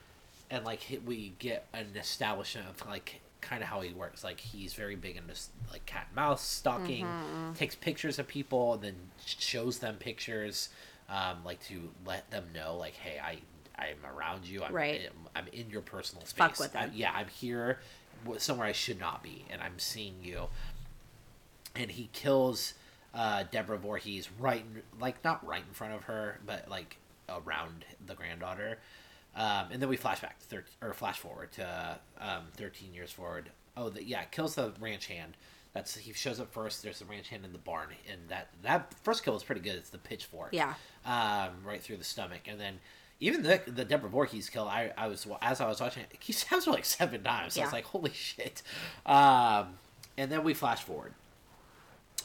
and like we get an establishment of like kind of how he works. Like he's very big into like cat and mouse stalking, takes pictures of people, and then shows them pictures, um, like to let them know like, hey, I I'm around you. I'm Right. I'm in your personal space. Fuck with I- them. yeah, I'm here somewhere I should not be, and I'm seeing you. And he kills uh, Deborah Voorhees right, in, like not right in front of her, but like around the granddaughter. Um, and then we flash back to or flash forward to um, 13 years forward. Oh, the, yeah, kills the ranch hand. That's he shows up first. There's the ranch hand in the barn, and that that first kill is pretty good. It's the pitchfork. Yeah. Um, right through the stomach, and then even the the Deborah Voorhees kill. I I was as I was watching it, he stabs her like seven times. So I was like, holy shit. Um, and then we flash forward.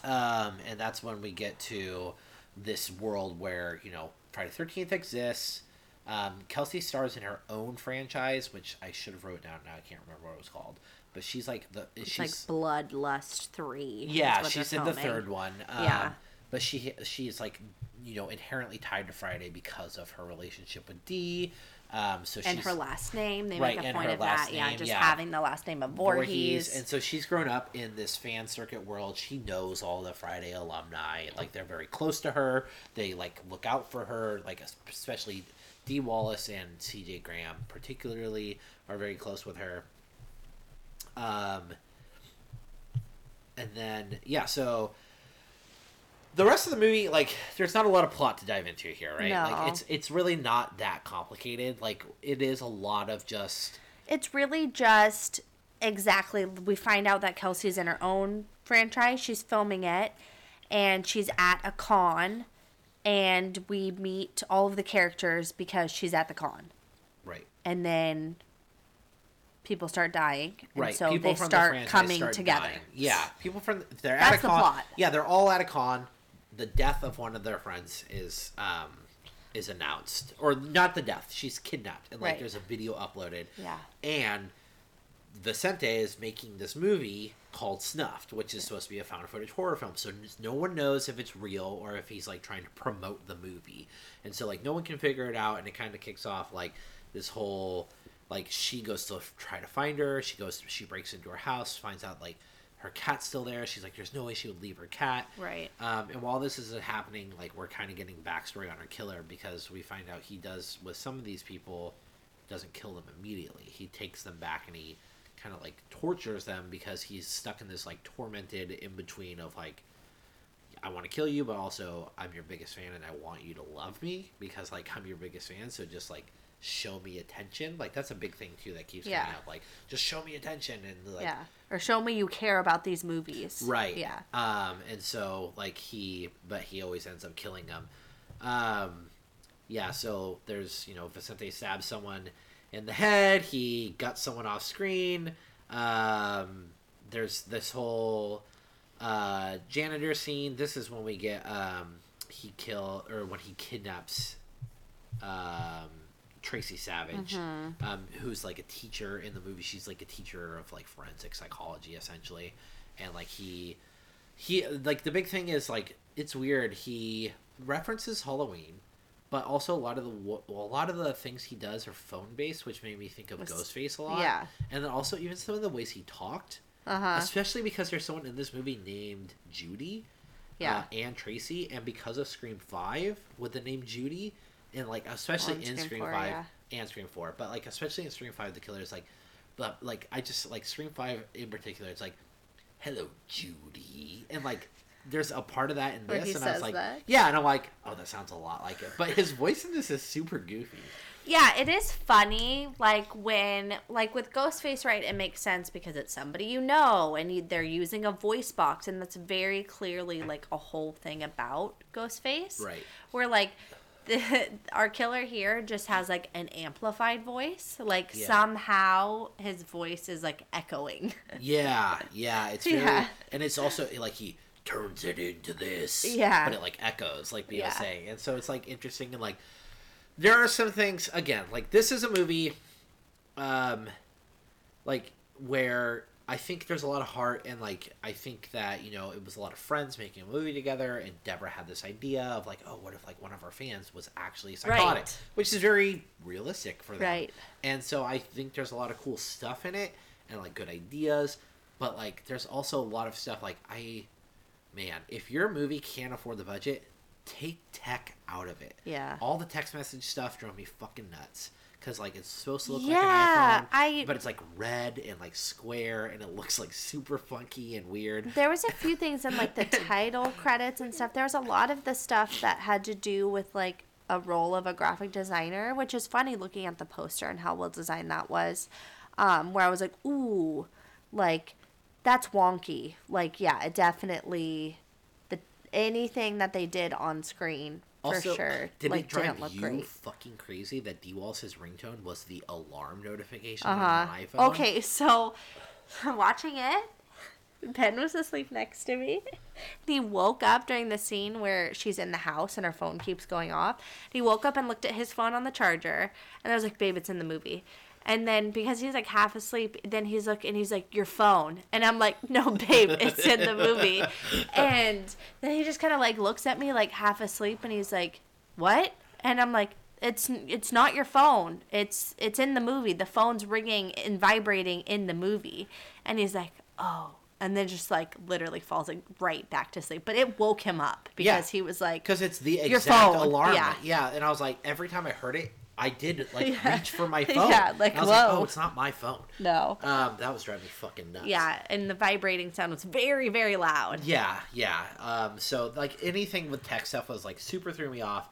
Um, and that's when we get to this world where, you know, Friday Thirteenth exists. Um, Kelsey stars in her own franchise, which I should have wrote down now. I can't remember what it was called. But she's like the It's she's like Bloodlust 3. yeah, she's in the third one. Um, Yeah. But she she is like you know inherently tied to Friday because of her relationship with Dee. Um, so And her last name. They Right, make a point of that. yeah, just yeah. having the last name of Voorhees. and so she's grown up in this fan circuit world. She knows all the Friday alumni. Like they're very close to her. They like look out for her. Like especially Dee Wallace and C.J. Graham, particularly, are very close with her. Um, and then yeah, so the rest of the movie, like, there's not a lot of plot to dive into here, right? No. Like, it's it's really not that complicated. Like, it is a lot of just It's really just exactly we find out that Kelsey's in her own franchise. She's filming it and she's at a con and we meet all of the characters because she's at the con. right, And then people start dying. And right. so people they the start franchise coming start together. dying. Yeah, people from they're That's at a con. the plot. Yeah, they're all at a con. The death of one of their friends is um is announced, or not the death. She's kidnapped, and like Right. there's a video uploaded. Yeah. and Vicente is making this movie called Snuffed, which is supposed to be a found footage horror film. So no one knows if it's real or if he's like trying to promote the movie. And so like no one can figure it out and it kind of kicks off like this whole like she goes to try to find her. She goes she breaks into her house, finds out like her cat's still there. She's like there's no way she would leave her cat. Right. Um, and while this is happening, like we're kind of getting backstory on our killer because we find out he does with some of these people doesn't kill them immediately. He takes them back and he kind of like tortures them because he's stuck in this like tormented in between of like I want to kill you, but also I'm your biggest fan and I want you to love me because like I'm your biggest fan. So just like show me attention. Like that's a big thing too that keeps Yeah. coming up. Like just show me attention and like yeah. Or show me you care about these movies. right Yeah. um and so like he but he always ends up killing them um yeah so there's you know vicente stabs someone in the head he guts someone off screen um there's this whole uh janitor scene this is when we get um he kill or when he kidnaps um Tracie Savage, um, who's like a teacher in the movie. She's like a teacher of like forensic psychology, essentially, and like he, he like the big thing is like it's weird. He references Halloween, but also a lot of the well, a lot of the things he does are phone based, which made me think of Was- Ghostface a lot. yeah. and then also even some of the ways he talked, Uh huh. especially because there's someone in this movie named Judie Yeah. uh, and Tracie, and because of Scream Five with the name Judy, and like especially in Scream, 4, Five yeah. and Scream Four, but like especially in Scream Five, the killer is like, but like I just like Scream Five in particular, it's like, hello Judy, and like there's a part of that in this, and I was like, that? yeah, and I'm like, oh, that sounds a lot like it, but his voice in this is super goofy. Yeah, it is funny. Like when, like with Ghostface, right? It makes sense because it's somebody you know, and you, they're using a voice box, and that's very clearly like a whole thing about Ghostface. Right. Where like the [laughs] our killer here just has like an amplified voice. Like Yeah. somehow his voice is like echoing. [laughs] Yeah, yeah, it's very, Yeah. and it's also like he turns it into this, Yeah. but it like echoes, like Bea was Yeah. saying, and so it's like interesting and like there are some things again, like this is a movie, um, like where I think there's a lot of heart and like I think that you know it was a lot of friends making a movie together, and Deborah had this idea of like, oh, what if like one of our fans was actually psychotic, Right. which is very realistic for them, Right. and so I think there's a lot of cool stuff in it and like good ideas, but like there's also a lot of stuff like I man, if your movie can't afford the budget, take tech out of it. Yeah. All the text message stuff drove me fucking nuts. Cause like it's supposed to look Yeah, like an iPhone, I- but it's like red and like square, and it looks like super funky and weird. There was a few things in like the [laughs] title credits and stuff. There was a lot of the stuff that had to do with like a role of a graphic designer, which is funny looking at the poster and how well designed that was. Um, where I was like, ooh, like that's wonky. Like, yeah, it definitely the anything that they did on screen for Also, sure did like it drive didn't look you great. fucking crazy that Dee Wallace's ringtone was the alarm notification Uh on an iPhone? Okay, so I'm [laughs] watching it, Ben was asleep next to me. [laughs] He woke up during the scene where she's in the house and her phone keeps going off. He woke up and looked at his phone on the charger, and I was like, "Babe, it's in the movie." And then because he's like half asleep, then he's like, and he's like, "Your phone," and I'm like, "No, babe, it's in the movie." [laughs] And then he just kind of like looks at me like half asleep, and he's like, "What?" And I'm like, it's it's not your phone. It's it's in the movie. The phone's ringing and vibrating in the movie. And he's like, "Oh." And then just like literally falls like right back to sleep. But it woke him up because Yeah. he was like Because it's the exact alarm. yeah. yeah. And I was like, every time I heard it, I did [laughs] like Yeah. reach for my [laughs] phone. Yeah, like, And I was like, oh, it's not my phone. No. Um, that was driving me fucking nuts. Yeah, and the vibrating sound was very, very loud. Yeah, yeah. Um, so like anything with tech stuff was like super threw me off.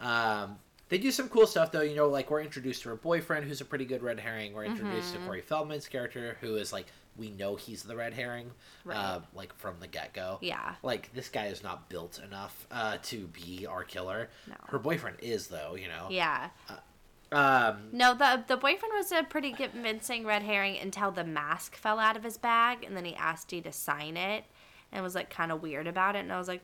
Um, they do some cool stuff though. You know, like we're introduced to her boyfriend, who's a pretty good red herring. We're introduced Mm-hmm. to Corey Feldman's character, who is like we know he's the red herring, Right. uh, like from the get go. Yeah. Like this guy is not built enough uh, to be our killer. No. Her boyfriend is though. You know. Yeah. Um, No, the the boyfriend was a pretty convincing red herring until the mask fell out of his bag, and then he asked Dee to sign it, and was like kind of weird about it. And I was like,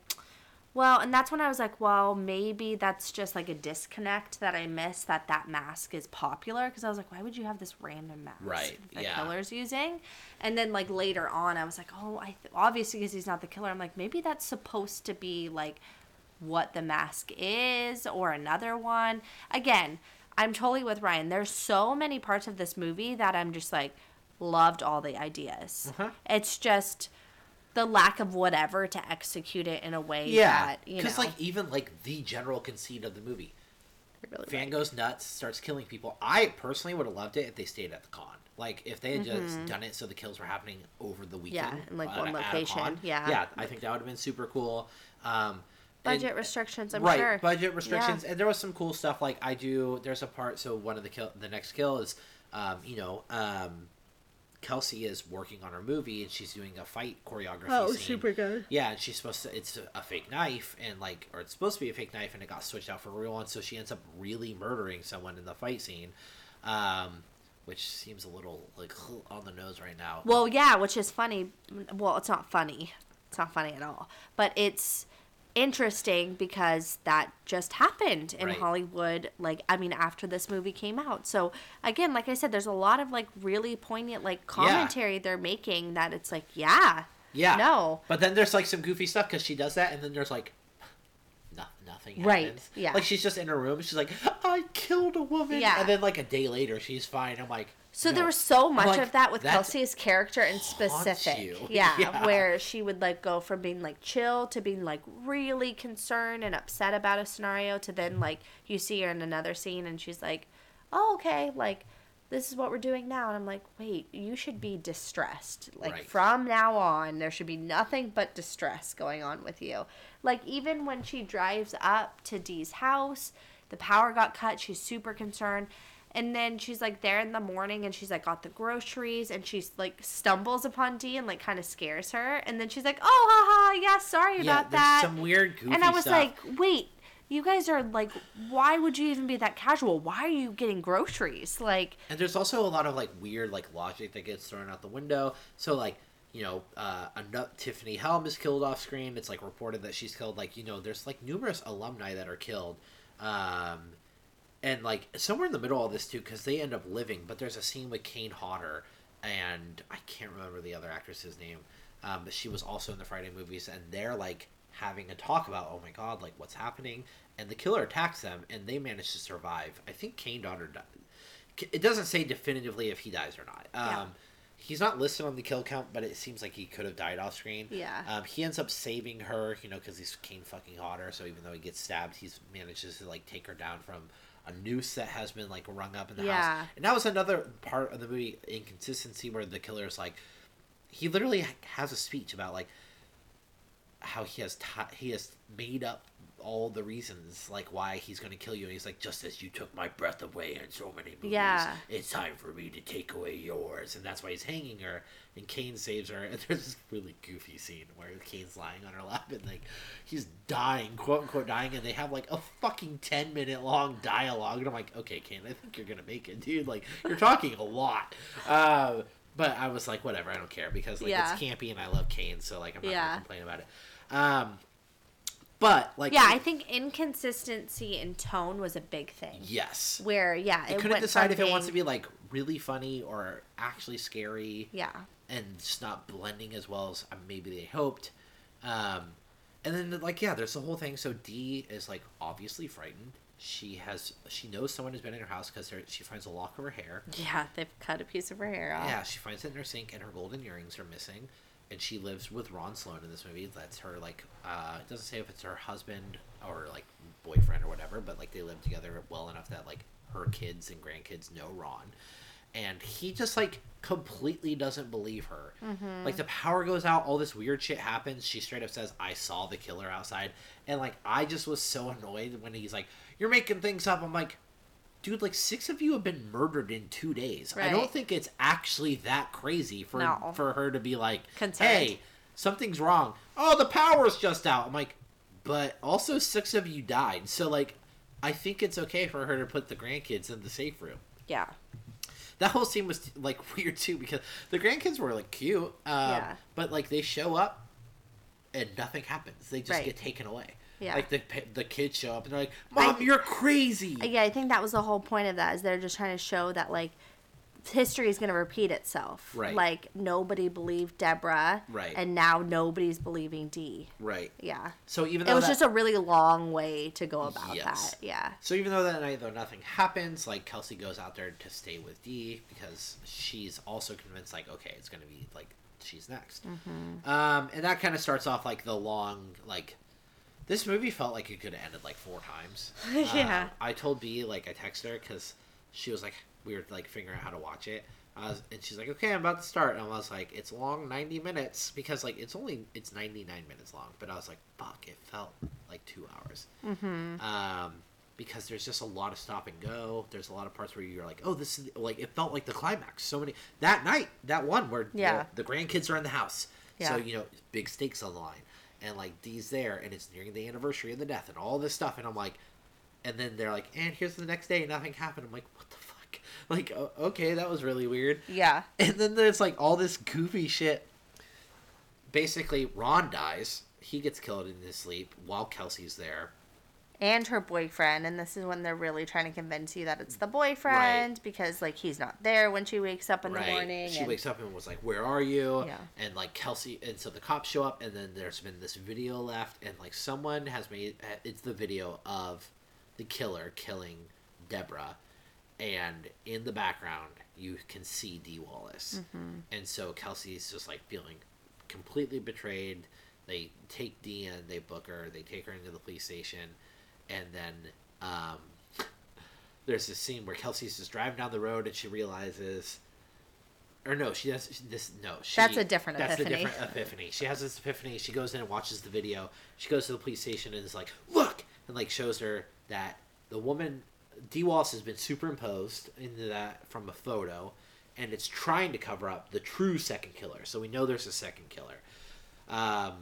well, and that's when I was like, well, maybe that's just like a disconnect that I missed that that mask is popular because I was like, why would you have this random mask Right, that yeah. killer's using? And then like later on, I was like, oh, I th- obviously because he's not the killer. I'm like, maybe that's supposed to be like what the mask is or another one. Again, I'm totally with Ryan. There's so many parts of this movie that I'm just like loved all the ideas. Uh-huh. It's just the lack of whatever to execute it in a way yeah, that you know. because like even like the general conceit of the movie, really Fan goes nuts, starts killing people. I personally would have loved it if they stayed at the con. Like if they had just done it so the kills were happening over the weekend. Mm-hmm. in, like, uh, one location. Yeah. Yeah, I think that would have been super cool. Um, budget and- restrictions. I'm right, sure. budget restrictions, and there was some cool stuff. Like I do, there's a part. So one of the kill, the next kill is, um, you know, um, Kelsey is working on her movie and she's doing a fight choreography. Oh, scene. super good. Yeah, and she's supposed to. It's a, a fake knife, and like, or it's supposed to be a fake knife, and it got switched out for a real one. So she ends up really murdering someone in the fight scene, um, which seems a little like [laughs] on the nose right now. Well, yeah, which is funny. Well, it's not funny. It's not funny at all. But it's interesting because that just happened in Right. Hollywood like I mean after this movie came out. So again, like I said there's a lot of like really poignant like commentary they're making that it's like, yeah. Yeah. No. But then there's like some goofy stuff because she does that, and then there's like, no, nothing happens. Right, yeah. Like she's just in her room. She's like, I killed a woman. Yeah. And then like a day later, she's fine. I'm like. So no. there was so much like, of that with Kelsey's character in specific. [laughs] Yeah, Yeah. where she would like go from being like chill to being like really concerned and upset about a scenario to then like you see her in another scene and she's like, "Oh, okay, like this is what we're doing now." And I'm like, "Wait, you should be distressed. Like Right. from now on, there should be nothing but distress going on with you." Like even when she drives up to Dee's house, the power got cut, she's super concerned. And then she's like there in the morning and she's like got the groceries and she's like stumbles upon Dee and like kind of scares her. And then she's like, oh, haha, yeah, sorry Yeah, about there's that. some weird goofy and I was stuff. like, wait, you guys are like, why would you even be that casual? Why are you getting groceries? Like, And there's also a lot of like weird like logic that gets thrown out the window. So like you know, uh, Tiffany Helm is killed off screen. It's like reported that she's killed. Like you know, there's like numerous alumni that are killed, um, and like somewhere in the middle of this too, because they end up living. But there's a scene with Kane Hodder, and I can't remember the other actress's name, um, but she was also in the Friday movies, and they're like having a talk about, oh my god, like what's happening, and the killer attacks them, and they manage to survive. I think Kane Hodder died. It doesn't say definitively if he dies or not. Um, Yeah. He's not listed on the kill count, but it seems like he could have died off screen. Yeah. Um, he ends up saving her, you know, because he's Kane fucking Hodder. So even though he gets stabbed, he manages to like take her down from a noose that has been like rung up in the Yeah. house. And that was another part of the movie inconsistency where the killer is like, he literally has a speech about like how he has ti he has made up all the reasons like why he's to kill you. And he's like just as you took my breath away in so many movies Yeah. it's time for me to take away yours. And that's why he's hanging her. And Kane saves her. [laughs] And there's this really goofy scene where Kane's lying on her lap and like he's dying quote unquote dying. And they have like a fucking 10 minute long dialogue. And I'm like okay Kane I think you're gonna make it dude. Like you're talking a lot. Uh, but I was like whatever. I don't care because like Yeah. it's campy and I love Kane. So like I'm not Yeah. gonna complain about it. Um but like yeah, I think inconsistency in tone was a big thing. yes Where, yeah, it it couldn't decide if it wants to be like really funny or actually scary Yeah. and just not blending as well as uh, maybe they hoped. Um, and then like yeah, there's the whole thing. So Dee is like obviously frightened. She has she knows someone has been in her house because she finds a lock of her hair. Yeah, they've cut a piece of her hair off. Yeah, she finds it in her sink, and her golden earrings are missing. And she lives with Ron Sloan in this movie. That's her like. Uh, it doesn't say if it's her husband or like boyfriend or whatever, but like they live together well enough that like her kids and grandkids know Ron, and he just like completely doesn't believe her. Like the power goes out, all this weird shit happens. She straight up says, "I saw the killer outside," and like I just was so annoyed when he's like, "You're making things up." I'm like. Dude, like six of you have been murdered in two days. I don't think it's actually that crazy for No. for her to be like, Concerned. "Hey, something's wrong." Oh, the power's just out. I'm like, but also six of you died. So like, I think it's okay for her to put the grandkids in the safe room. Yeah. That whole scene was like [laughs] weird too because the grandkids were like cute, um, Yeah. but like they show up and nothing happens. They just Right. get taken away. Yeah. Like the the kids show up and they're like, "Mom, I- you're crazy." Yeah, I think that was the whole point of that is they're just trying to show that like history is going to repeat itself. Right. Like nobody believed Deborah. Right. And now nobody's believing Dee. right. Yeah. So even It was that- just a really long way to go about Yes. that. Yeah. So even though that night though nothing happens, like Kelsey goes out there to stay with Dee because she's also convinced like okay it's gonna be like she's next. Mm-hmm. Um, and that kind of starts off like the long like. This movie felt like it could have ended like four times. [laughs] Yeah. Uh, I told Bea like I texted her because she was like we were like figuring out how to watch it. I was, and she's like, "Okay, I'm about to start." And I was like, "It's long, ninety minutes because like it's only it's ninety nine minutes long." But I was like, "Fuck!" It felt like two hours. Mm-hmm. Um, because there's just a lot of stop and go. There's a lot of parts where you're like, "Oh, this is like." It felt like the climax. So many that night, that one where Yeah. the, the grandkids are in the house. So you know, big stakes on the line, and like Dee's there, and it's nearing the anniversary of the death, and all this stuff, and I'm like, and then they're like, and here's the next day, nothing happened. I'm like, what the fuck? [laughs] Like, okay, that was really weird. Yeah. And then there's like all this goofy shit. Basically, Ron dies. He gets killed in his sleep while Kelsey's there. And her boyfriend, and this is when they're really trying to convince you that it's the boyfriend because like he's not there when she wakes up in the morning. She and- wakes up and was like, "Where are you?" Yeah. And like Kelsey, and so the cops show up, and then there's been this video left, and like someone has made uh, it's the video of the killer killing Deborah, and in the background you can see Dee Wallace, Mm-hmm. and so Kelsey's just like feeling completely betrayed. They take Dee in, they book her, they take her into the police station, and then um, there's this scene where Kelsey's just driving down the road and she realizes, or no, she does this. No, she, That's a different that's epiphany. a different epiphany. She has this epiphany. She goes in and watches the video. She goes to the police station and is like, "Look!" and like shows her that the woman, Dee Wallace, has been superimposed into that from a photo, and it's trying to cover up the true second killer. So we know there's a second killer. Um,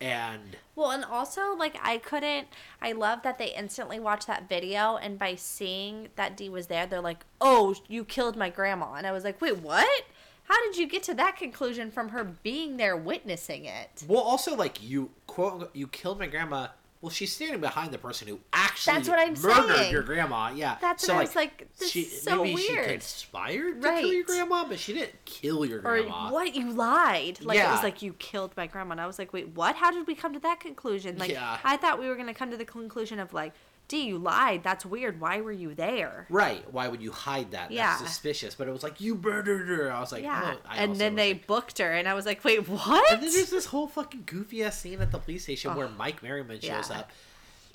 and Well, and also like I couldn't. I love that they instantly watched that video, and by seeing that Dee was there, they're like, "Oh, you killed my grandma," and I was like, "Wait, what? How did you get to that conclusion from her being there witnessing it?" Well, also like you quote you killed my grandma. Well, she's standing behind the person who actually That's what I'm murdered saying. your grandma. Yeah, That's what I was like, this is so maybe she weird. conspired to kill your grandma, but she didn't kill your grandma. Or what? You lied. Like it was like you killed my grandma, and I was like, "Wait, what? How did we come to that conclusion?" Like Yeah. I thought we were gonna come to the conclusion of like, "Dee, you lied. That's weird. Why were you there?" Right? Why would you hide that? Yeah. That's suspicious. But it was like you murdered her. I was like, Yeah, oh, I and then they like- booked her, and I was like, "Wait, what?" And then there's this whole fucking goofy ass scene at the police station where Mike Merriman shows Yeah. up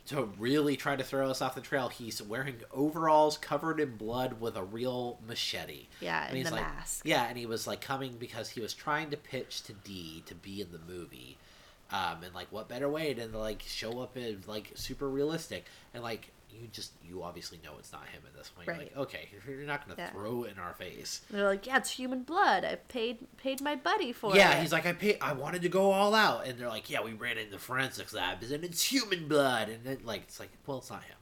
to really try to throw us off the trail. He's wearing overalls covered in blood with a real machete. Yeah, and he's the like, mask. Yeah, and he was like coming because he was trying to pitch to Dee to be in the movie. Um, and like, what better way than to like show up in like super realistic and like you just you obviously know it's not him at this point. You're Right. like, okay, you're not gonna Yeah. throw it in our face. They're like, "Yeah, it's human blood. I paid paid my buddy for it." Yeah, he's like, I paid, I wanted to go all out, and they're like, yeah, we ran into forensics labs, and it's human blood, and then like, it's like, well, it's not him.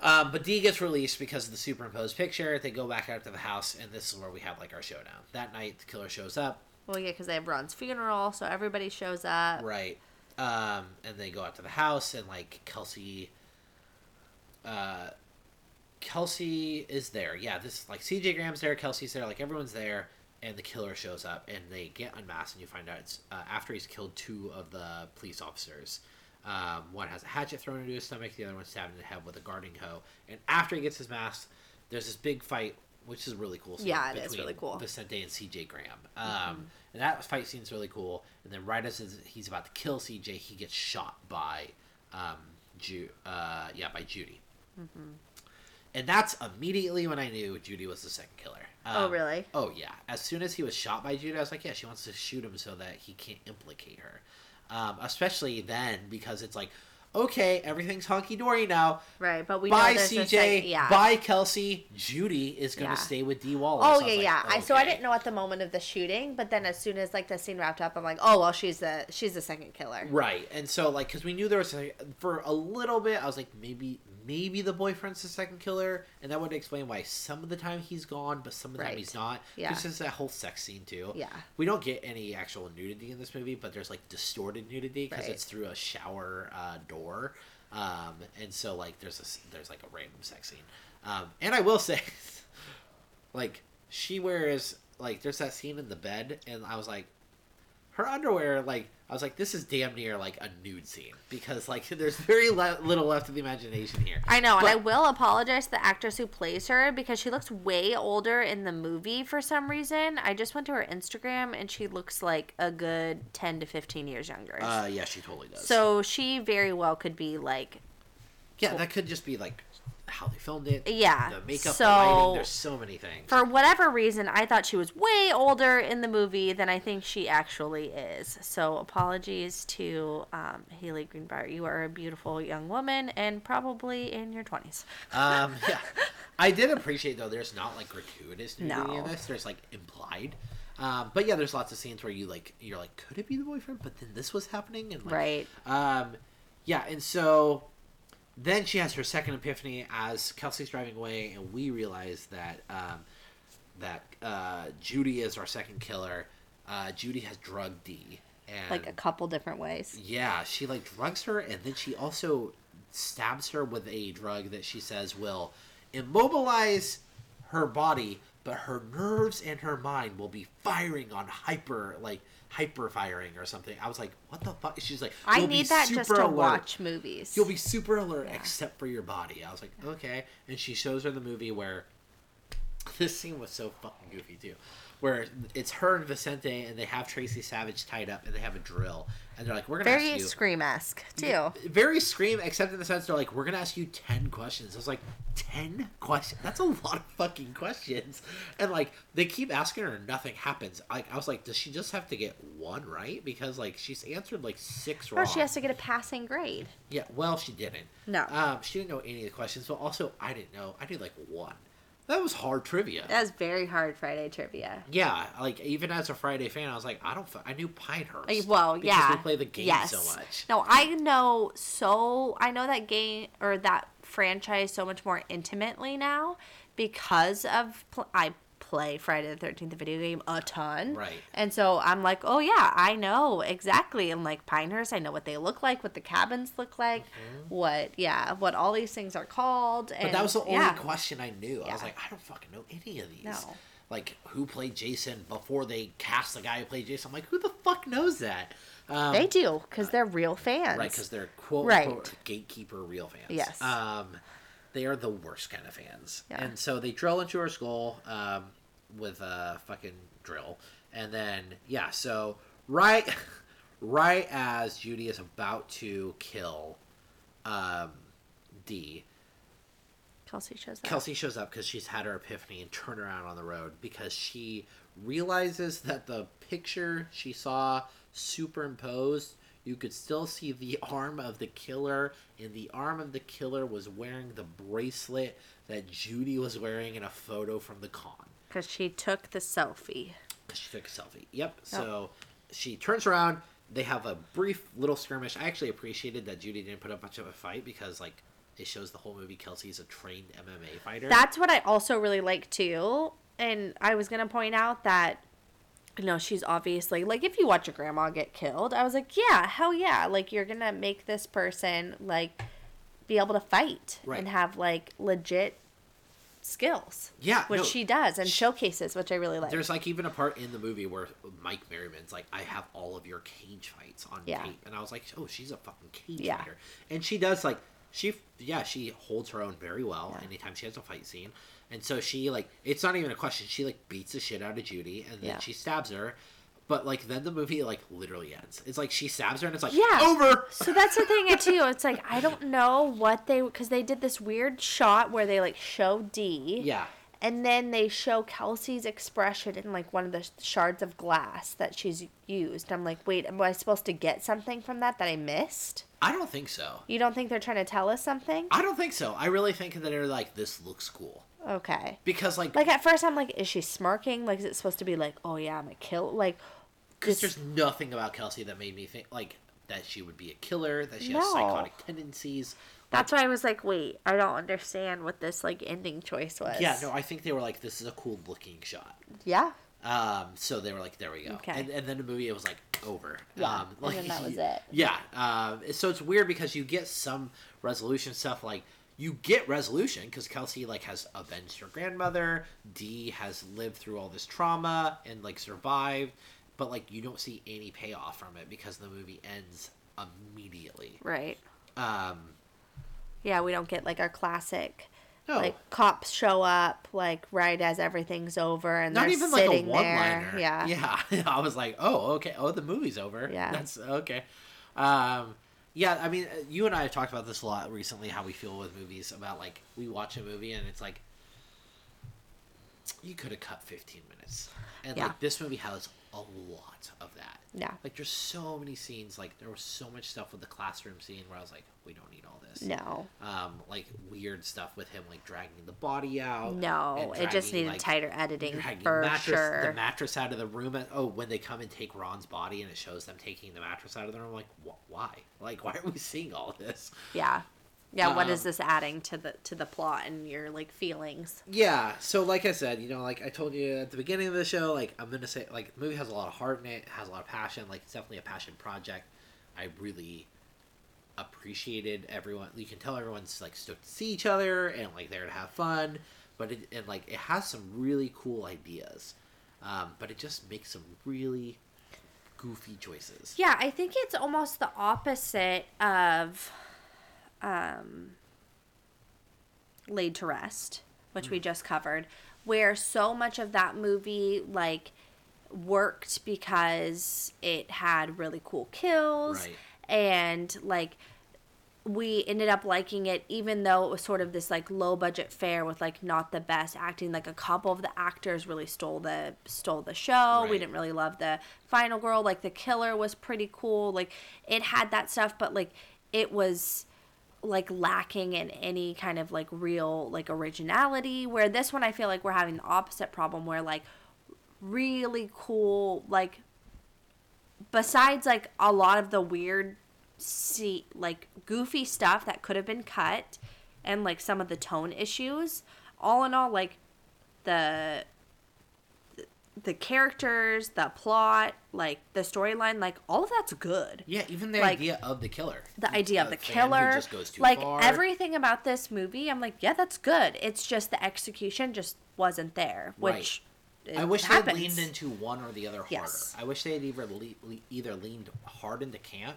Um, but Dee gets released because of the superimposed picture. They go back out to the house, and this is where we have like our showdown. That night, the killer shows up, Well, yeah, because they have Ron's funeral, so everybody shows up. right? Um, and they go out to the house, and like Kelsey, uh, Kelsey is there. Yeah, this like CJ Graham's there, Kelsey's there, like everyone's there, and the killer shows up, and they get unmasked, and you find out it's uh, after he's killed two of the police officers. Um, one has a hatchet thrown into his stomach, the other one stabbed in the head with a gardening hoe. And after he gets his mask, there's this big fight, which is really cool. scene Yeah, it is really cool. Vicente and CJ Graham. Um, And that fight scene's really cool. And then right as he's about to kill CJ, he gets shot by, um, Ju- uh, yeah, by Judie. and that's immediately when I knew Judie was the second killer. Oh, really? Oh yeah. As soon as he was shot by Judie, I was like, yeah, she wants to shoot him so that he can't implicate her. Um, especially then because it's like, okay, everything's hunky dory now. Right, but we Bye, CJ. sec- yeah. Bye, Kelsey. Judie is gonna Yeah. stay with Dee Wallace. Oh I yeah, was like, yeah. I so I didn't know at the moment of the shooting, but then as soon as like the scene wrapped up, I'm like, oh well, she's the she's the second killer. Right, and so like because we knew there was for a little bit, I was like maybe maybe the boyfriend's the second killer, and that would explain why some of the time he's gone, but some of the time he's not. Yeah. Just as that whole sex scene too. Yeah. We don't get any actual nudity in this movie, but there's like distorted nudity because Right. it's through a shower uh, door, um, and so like there's a there's like a random sex scene, um, and I will [laughs] say, like she wears like there's that scene in the bed, and I was like her underwear like i was like this is damn near like a nude scene because like [laughs] there's very le- little left of the imagination here I know, and I will apologize to the actress who plays her because she looks way older in the movie for some reason. I just went to her Instagram and she looks like a good ten to fifteen years younger. uh yeah she totally does so she very well could be like yeah that could just be like how they filmed it Yeah, the makeup so- the lighting there's so many things for whatever reason, I thought she was way older in the movie than I think she actually is. So apologies to um, Hayley Greenbauer. You are a beautiful young woman and probably in your twenties. [laughs] um yeah i did appreciate though there's not like gratuitous nudity in this there's like implied um, but yeah, there's lots of scenes where you like you're like, could it be the boyfriend? But then this was happening, and like, Right. Um, yeah, and so then she has her second epiphany as Kelsey's driving away, and we realize that um, that uh, Judy is our second killer. Uh, Judy has drugged Dee, and Like a couple different ways. yeah, she like drugs her, and then she also stabs her with a drug that she says will immobilize her body, but her nerves and her mind will be firing on hyper, like hyper firing or something. I was like, what the fuck? She's like, I "You'll be need that just to alert. watch movies. You'll be super alert except for your body. I was like, okay. And she shows her the movie where [laughs] this scene was so fucking goofy too. Where it's her and DiSanti and they have Tracie Savage tied up and they have a drill and they're like, We're gonna very ask you very scream esque too. very scream except in the sense they're like, We're gonna ask you ten questions. I was like, Ten questions? That's a lot of fucking questions. And like they keep asking her and nothing happens. Like I was like, Does she just have to get one right? Because like she's answered like six wrong. Or she has to get a passing grade. Yeah, well, she didn't. No. Um, she didn't know any of the questions, but also I didn't know. I knew like one. That was hard trivia. That was very hard Friday trivia. yeah, like even as a Friday fan, I was like, I don't. I knew Pinehurst. Like, Well, because yeah. we play the game yes. so much. No, I know so I know that game or that franchise so much more intimately now because of I play Friday the Thirteenth the video game a ton. Right. And so I'm like, oh yeah, I know exactly. And like Pinehurst, I know what they look like, what the cabins look like, what yeah, what all these things are called. And Mm-hmm. But that was the only yeah. question I knew. I was like, I don't fucking know any of these. No. Like who played Jason before they cast the guy who played Jason. I'm like, who the fuck knows that? Um, They do because they're real fans. Right, because they're quote Right. unquote gatekeeper real fans. Yes. Um, they are the worst kind of fans. Yeah. And so they drill into her skull um, with a fucking drill, and then yeah, so right, [laughs] right as Judy is about to kill um, Dee, Kelsey shows up. Kelsey shows up because she's had her epiphany and turn around on the road because she realizes that the picture she saw superimposed, you could still see the [laughs] arm of the killer, and the arm of the killer was wearing the bracelet that Judy was wearing in a photo from the con. Because she took the selfie. Because she took a selfie. Yep. So she turns around. They have a brief little skirmish. I actually appreciated that Judy didn't put up much of a fight because, like, it shows the whole movie Kelsey's a trained MMA fighter. That's what I also really like too. And I was gonna point out that you know, she's obviously like if you watch your grandma get killed, I was like, Yeah, hell yeah. Like you're gonna make this person like be able to fight Right. and have like legit skills. Yeah, Which no, she does and sh- showcases, which I really like. There's like even a part in the movie where Mike Merriman's like, I have all of your cage fights on Yeah. tape, and I was like, oh, she's a fucking cage Yeah. fighter, and she does like she yeah she holds her own very well Yeah. anytime she has a fight scene, and so she like it's not even a question she like beats the shit out of Judy, and then Yeah. she stabs her. But like then the movie like literally ends. It's like she stabs her and it's like Yeah. over. So that's the thing too. It's like I don't know what they because they did this weird shot where they like show Dee. Yeah. And then they show Kelsey's expression in like one of the shards of glass that she's used. I'm like, wait, am I supposed to get something from that that I missed? I don't think so. You don't think they're trying to tell us something? I don't think so. I really think that they're like this looks cool Okay. because like Like at first, I'm like, is she smirking? Like, is it supposed to be like, oh yeah, I'm a kill? Like, because there's nothing about Kelsey that made me think like that she would be a killer, that she has psychotic tendencies. that's why I was like, wait, I don't understand what this like ending choice was. Yeah, no, I think they were like, this is a cool looking shot. Yeah. Um, so they were like, there we go. Okay. And, and then the movie, it was like over. Yeah, Um, and like, then that was [laughs] it. Yeah. Um, so it's weird because you get some resolution stuff like you get resolution because Kelsey like has avenged her grandmother. Dee has lived through all this trauma and like survived, but like you don't see any payoff from it because the movie ends immediately. Right. Um, Yeah, we don't get like our classic. no, Like cops show up like right as everything's over and not they're even like a one there. liner. Yeah. Yeah. [laughs] I was like, oh, okay. Oh, the movie's over. Yeah. That's okay. Um, yeah, I mean, uh, you and I have talked about this a lot recently, how we feel with movies about like, we watch a movie and it's like, you could have cut 15 minutes. And Yeah. like, this movie has a lot of that. Yeah. Like, there's so many scenes. Like, there was so much stuff with the classroom scene where I was like, we don't need all this. No. Um, like, weird stuff with him, like, dragging the body out. No. and It just needed like, tighter editing for mattress, sure. The mattress out of the room. And, oh, when they come and take Ron's body and it shows them taking the mattress out of the room, I'm like, why? Like, why are we seeing all this? yeah. Yeah, what is Um, this adding to the to the plot and your like feelings? Yeah. So, like I said, you know, like I told you at the beginning of the show, like I'm gonna say, like the movie has a lot of heart in it, it has a lot of passion. Like it's definitely a passion project. I really appreciated everyone. You can tell everyone's like stoked to see each other and like there to have fun. But it and like it has some really cool ideas, um, but it just makes some really goofy choices. Yeah, I think it's almost the opposite of um, Laid to Rest, which Mm. we just covered, where so much of that movie like worked because it had really cool kills Right. and like we ended up liking it even though it was sort of this like low budget fare with like not the best acting. Like a couple of the actors really stole the stole the show. We didn't really love the final girl. Like the killer was pretty cool. Like it had that stuff but like it was like lacking in any kind of like real like originality where this one i feel like we're having the opposite problem where like really cool like besides like a lot of the weird see like goofy stuff that could have been cut and like some of the tone issues all in all like the the characters the plot like the storyline like all of that's good Yeah, even the Like, idea of the killer. the idea of the killer just goes too like far. everything about this movie i'm like yeah that's good it's just the execution just wasn't there which I it wish they leaned into one or the other harder. Yes. I wish they had either le- either leaned hard into camp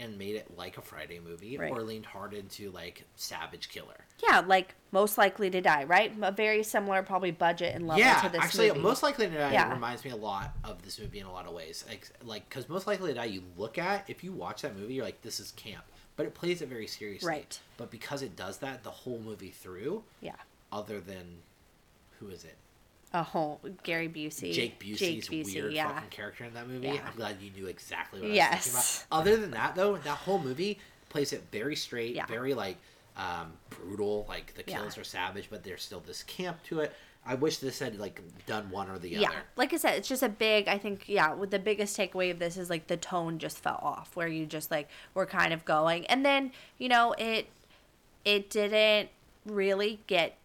and made it like a Friday movie, Right. or leaned hard into like Savage Killer. yeah like most likely to die right a very similar probably budget and level yeah, to this actually, movie. Most Likely to Die Yeah. reminds me a lot of this movie in a lot of ways. Like, like because Most Likely to Die, you look at if you watch that movie, you're like, this is camp, but it plays it very seriously. Right. But because it does that the whole movie through, yeah other than who is it? A whole Gary Busey. Jake Busey's Jake Busey, weird yeah. fucking character in that movie. Yeah. I'm glad you knew exactly what I was talking about. Other than that, though, that whole movie plays it very straight, Yeah. very like um, brutal. Like the kills are savage, but there's still this camp to it. I wish this had like done one or the Yeah, other. like I said, it's just a big. I think yeah, with the biggest takeaway of this is like the tone just fell off, where you just like were kind of going, and then you know it, it didn't really get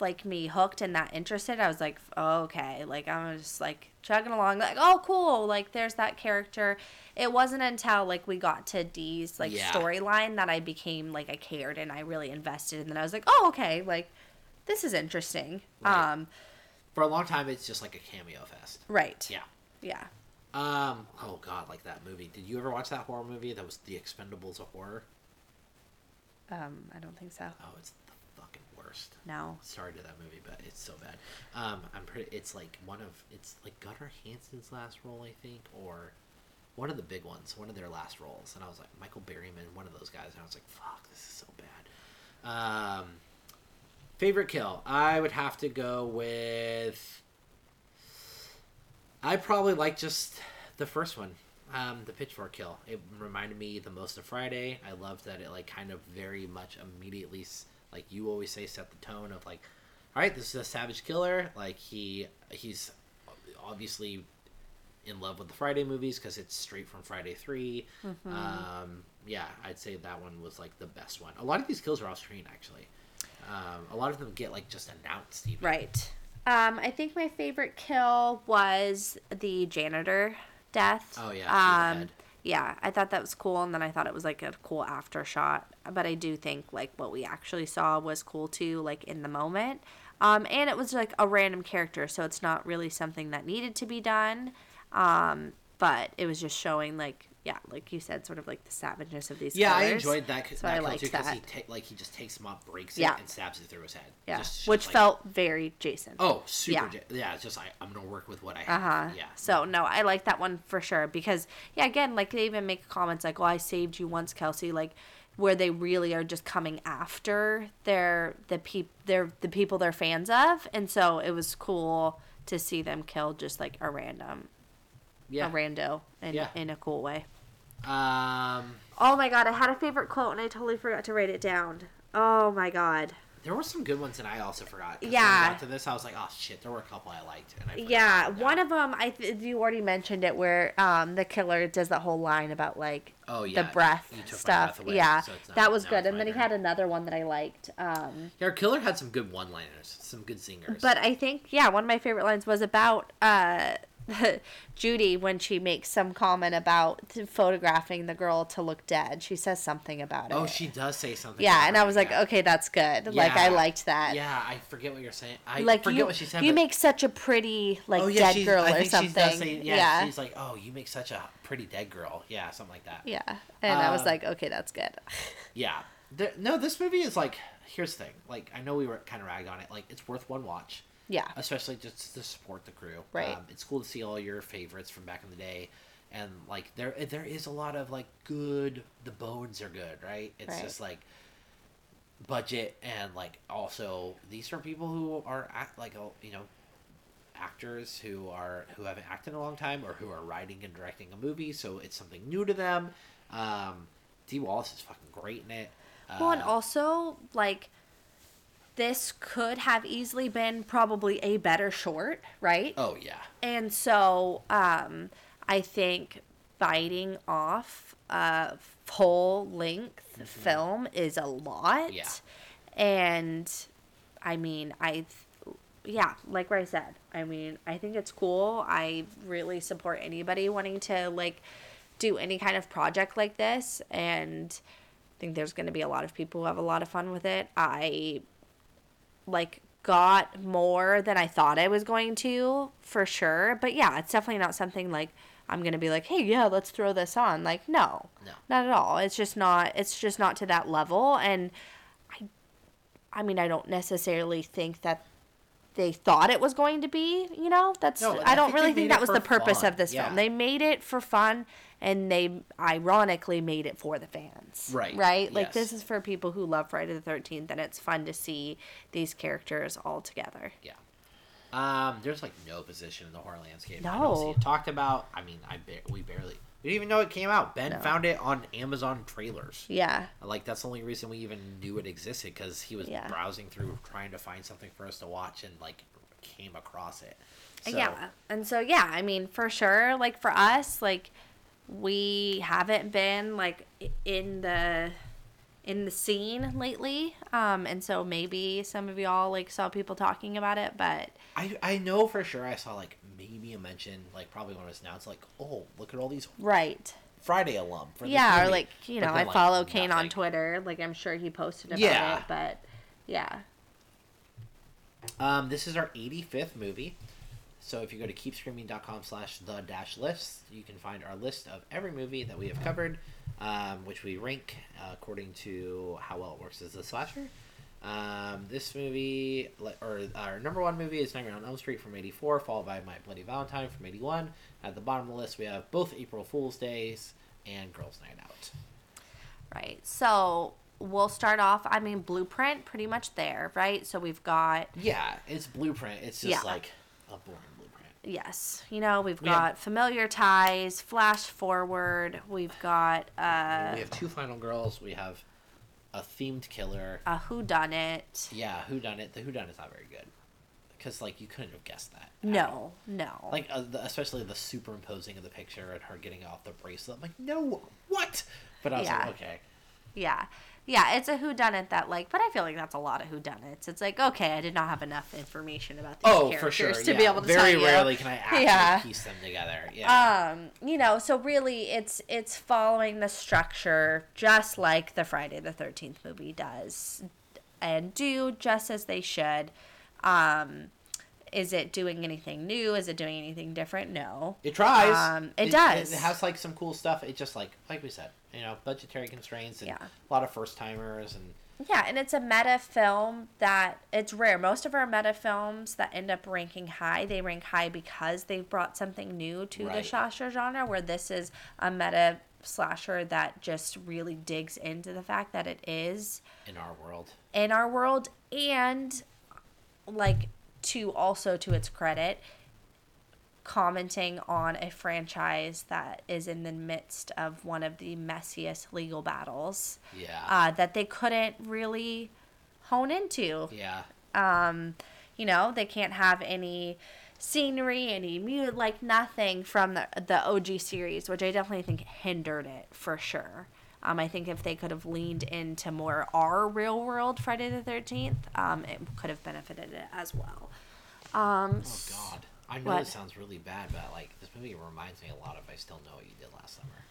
like me hooked and that interested. I was like, oh, okay, like I'm just like chugging along, like oh cool, like there's that character. It wasn't until like we got to Dee's like Yeah. storyline that I became like I cared and I really invested, and then I was like, oh okay, like this is interesting. Right. Um, For a long time, it's just like a cameo fest. right. Yeah. Yeah. Um. Oh God, like that movie. Did you ever watch that horror movie that was The Expendables of horror? Um, I don't think so. Oh, it's worst. No. Sorry to that movie, but it's so bad. Um, I'm pretty. It's like one of it's like Gunnar Hansen's last role, I think, or one of the big ones, one of their last roles. And I was like Michael Berryman, one of those guys, and I was like, fuck, this is so bad. Um, favorite kill, I would have to go with. I probably like just the first one, um, the pitchfork kill. It reminded me the most of Friday. I loved that it like kind of very much immediately, s- like you always say, set the tone of like, all right, this is a savage killer. Like he he's obviously in love with the Friday movies because it's straight from Friday 3 Um, yeah, I'd say that one was like the best one. A lot of these kills are off screen actually. Um, a lot of them get like just announced. Even. Right. Um, I think my favorite kill was the janitor death. Oh, yeah, Um. Yeah, I thought that was cool, and then I thought it was like a cool after shot. But I do think like what we actually saw was cool too, like in the moment. Um, and it was like a random character, so it's not really something that needed to be done. Um, but it was just showing like yeah, like you said, sort of like the savageness of these. Yeah, I enjoyed that. So that I liked too, 'cause He that. ta- like he just takes him up, breaks Yeah. it, and stabs it through his head. Yeah, Just- which like- felt very Jason. oh super. Yeah. Ja- Yeah, it's just I, I'm gonna work with what I have. Uh have. huh. Yeah. So no, I like that one for sure because yeah, again, like they even make comments like, "Oh, I saved you once, Kelsey," like where they really are just coming after their the peop their the people they're fans of, and so it was cool to see them kill just like a random yeah. a rando in Yeah. in a cool way. Um, Oh my god, I had a favorite quote and I totally forgot to write it down. Oh my god. there were some good ones, and I also forgot. 'cause When Yeah. I got to this, I was like, oh shit, there were a couple I liked, and I Yeah, one of them I th- you already mentioned it where um the killer does that whole line about like Oh, yeah, the breath you took my stuff. breath away, yeah, so it's not- that was good. And then he had another one that I liked. Um, Yeah, our killer had some good one-liners, some good singers. but I think yeah, one of my favorite lines was about uh [laughs] Judy when she makes some comment about photographing the girl to look dead. She says something about it. oh, she does say something. yeah, and I was like, yeah. okay, that's good. Like I liked that. Yeah, I forget what you're saying. I Like forget you, what she said. you but- make such a pretty like oh, yeah, dead girl or something. say- yeah, yeah, she's like, oh, you make such a pretty dead girl. Yeah, something like that. Yeah. And I was Um, like, okay, that's good. [laughs] Yeah. There, no, this movie is like. Here's the thing. Like, I know we were kind of rag on it. Like, it's worth one watch, Yeah. especially just to support the crew. Right. Um, it's cool to see all your favorites from back in the day, and like there there is a lot of like good. The bones are good, right? It's Right. just like budget and like also these are people who are act like you know actors who are who haven't acted in a long time or who are writing and directing a movie so it's something new to them um Dee Wallace is fucking great in it Well, and Uh, also, like, this could have easily been probably a better short, right? oh yeah And so, um, I think biting off a full length film is a lot. Mm-hmm. Yeah. And I mean, I, yeah, like what I said, I mean, I think it's cool. I really support anybody wanting to, like, do any kind of project like this. And I think there's going to be a lot of people who have a lot of fun with it. I like got more than I thought I was going to for sure. But yeah, it's definitely not something like I'm gonna be like, hey, yeah, let's throw this on. Like, no, No. not at all. It's just not. It's just not to that level. And I, I mean, I don't necessarily think that they thought it was going to be. You know, that's No, I I don't think really think that was the purpose fun. of this Yeah. film. They made it for fun. And they ironically made it for the fans. Right. Right? Like, Yes. this is for people who love Friday the 13th, and it's fun to see these characters all together. yeah um there's like no position in the horror landscape i No. don't see it talked about i mean i ba- we barely we didn't even know it came out ben No. found it on amazon trailers Yeah. Like that's the only reason we even knew it existed because he was Yeah. browsing through trying to find something for us to watch and like came across it. So, Yeah. And so, yeah, I mean, for sure, like for us, like we haven't been like in the in the scene lately. Um and so maybe some of y'all like saw people talking about it but I I know for sure I saw like maybe a mention like probably when it was announced like oh look at all these right. Friday alum for this yeah or like you know i like, follow kane on twitter. Like i'm sure he posted about Yeah. it but yeah. Um, this is our 85th movie. So if you go to keepscreaming.com slash the dash list, you can find our list of every movie that we have covered, um, which we rank uh, according to how well it works as a slasher. Um, this movie, or our number one movie is Nightmare on Elm Street from '84, followed by My Bloody Valentine from '81. At the bottom of the list, we have both April Fool's Days and Girls' Night Out. Right. So we'll start off. I mean, blueprint pretty much there, right? So we've got Yeah, it's Blueprint. It's just Yeah. like a boring. Yes, you know, we've got familiar ties, flash forward. We've got uh, we have two final girls. We have a themed killer. a who done it. Yeah, who done it? The who done is not very good because like you couldn't have guessed that. No, no. Like uh, the, especially the superimposing of the picture and her getting off the bracelet. I'm like, no, what? But I was Yeah. like, okay, Yeah. Yeah, it's a who done it that like but I feel like that's a lot of who done it. It's like, okay, I did not have enough information about these oh characters for sure, to yeah. be able to Very tell you. rarely can I [laughs] actually Yeah. piece them together. Yeah, Um, you know, so really it's it's following the structure just like the Friday the 13th movie does and do just as they should. Um is it doing anything new? Is it doing anything different? No. it tries. um, it does. It, has like some cool stuff. It just like like we said, you know, budgetary constraints and Yeah. a lot of first timers and Yeah, and it's a meta film that it's rare. Most of our meta films that end up ranking high, they rank high because they've brought something new to the slasher genre. Where this is a meta slasher that just really digs into the fact that it is in our world. in our world, and like to also to its credit, commenting on a franchise that is in the midst of one of the messiest legal battles Yeah, uh, that they couldn't really hone into. yeah, Um, you know, they can't have any scenery, any mute, like nothing from the the OG series, which I definitely think hindered it for sure. Um, I think if they could have leaned into more our real world Friday the Thirteenth, um, it could have benefited it as well. Um, Oh God, I know What? this sounds really bad, but like this movie reminds me a lot of I Still Know What You Did Last Summer,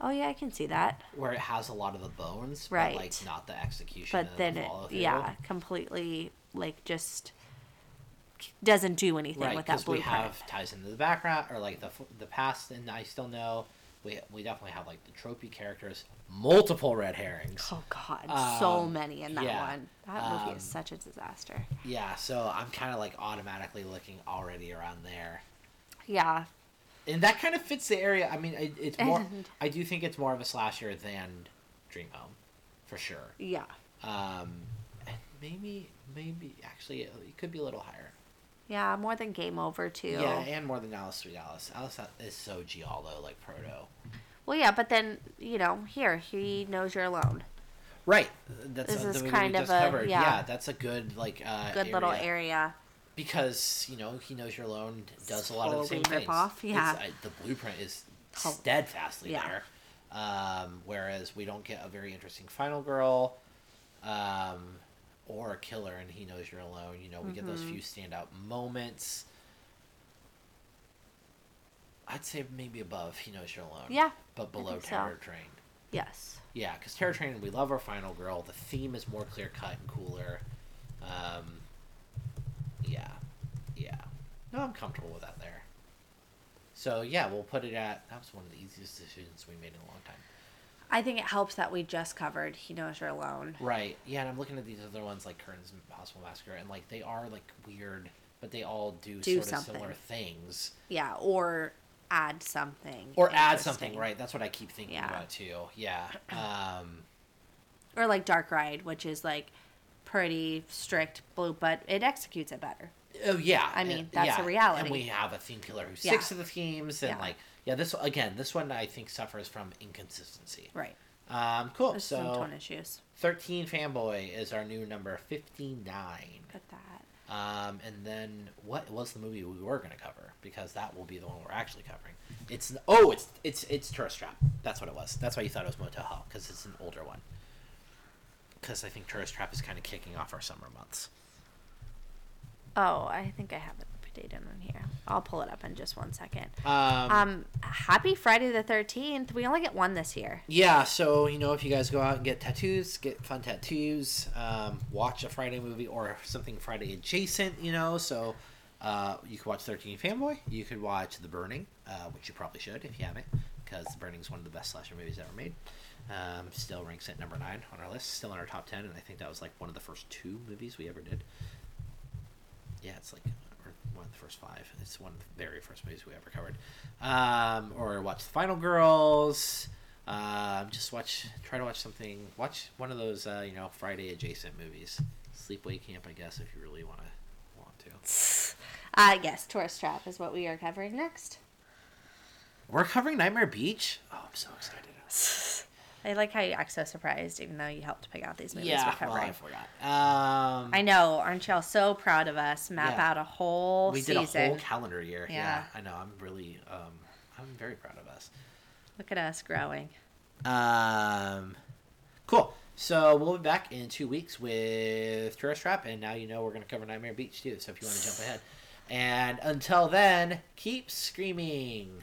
oh yeah, I can see that. where it has a lot of the bones, Right. But like not the execution. But then the it, yeah, completely like just doesn't do anything right. with that Because we have ties into the background or like the the past, and I Still Know. We we definitely have like the tropey characters, multiple red herrings. Oh God, so Um, many in that yeah, one. That movie um, is such a disaster. Yeah, so I'm kind of like automatically looking already around there. Yeah, and that kind of fits the area. I mean, it, it's more. I do think it's more of a slasher than Dream Home, for sure. yeah, Um, and maybe, maybe actually, it, it could be a little higher. yeah. More than Game Over too. Yeah, and more than Alice Sweet Alice. Alice is so giallo, like proto. Well, yeah, but then you know, here he knows you're alone. Right. That's This uh, is the kind of a- covered. yeah. that's a good like uh, Good little area. because you know he knows you're alone does a lot of the same things. rip-off, yeah. Uh, the blueprint is steadfastly yeah. there. Um, whereas we don't get a very interesting final girl, um, or a killer, and he knows you're alone. You know, we get those Mm-hmm. few standout moments. I'd say maybe above he knows you're alone. Yeah, but below think so. Terror Train. Yes. Yeah, because Terror Train, we love our final girl. The theme is more clear cut and cooler. Um, yeah, yeah. No, I'm comfortable with that there. So yeah, we'll put it at. That was one of the easiest decisions we made in a long time. I think it helps that we just covered He Knows You're Alone. Right. Yeah, and I'm looking at these other ones like Curtains and Possible Massacre, and like they are like weird, but they all do, Do sort of something. similar things. Yeah, or add something. Or add something, right? That's what I keep thinking Yeah. about too. Yeah. [clears throat] Um, Or like Dark Ride, which is like pretty strict blue, but it executes it better. Oh yeah, I mean, and- that's the reality. And we have a theme killer who Yeah. sticks to the themes, and Yeah. like, yeah, this again, this one I think suffers from inconsistency. Right. Um, cool. There's so tone issues. thirteen fanboy is our new number fifty nine. Look at that. Um, and then what was the movie we were going to cover? Because that will be the one we're actually covering. It's oh, it's it's it's Tourist Trap. That's what it was. That's why you thought it was Motel Hell because it's an older one. Because I think Tourist Trap is kind of kicking off our summer months. Oh, I think I have it updated on here. I'll pull it up in just one second. Um, Um, happy Friday the Thirteenth. We only get one this year. Yeah, so you know, if you guys go out and get tattoos, get fun tattoos, um, watch a Friday movie or something Friday adjacent, you know, so uh, you could watch Thirteen Fanboy, you could watch The Burning, uh, which you probably should if you haven't, because The Burning is one of the best slasher movies ever made. Um, still ranks at number nine on our list, still in our top ten, and I think that was like one of the first two movies we ever did. Yeah, it's like one of the first five. It's one of the very first movies we ever covered. Um, or watch The Final Girls. Um, just watch, try to watch something. Watch one of those, uh, you know, Friday adjacent movies. Sleepaway Camp, I guess, if you really want to. Want to. Uh, yes, Tourist Trap is what we are covering next. We're covering Nightmare Beach. Oh, I'm so excited. [laughs] I like how you act so surprised, even though you helped pick out these movies Yeah, we're well. I forgot. Um, I know, aren't y'all so proud of us? Map Yeah. out a whole we did season. a whole calendar year. Yeah. Yeah. I know. I'm really, um, I'm very proud of us. Look at us growing. Um, cool. So we'll be back in two weeks with Tourist Trap, and now you know we're going to cover Nightmare Beach too. So if you want to jump ahead, and until then, keep screaming.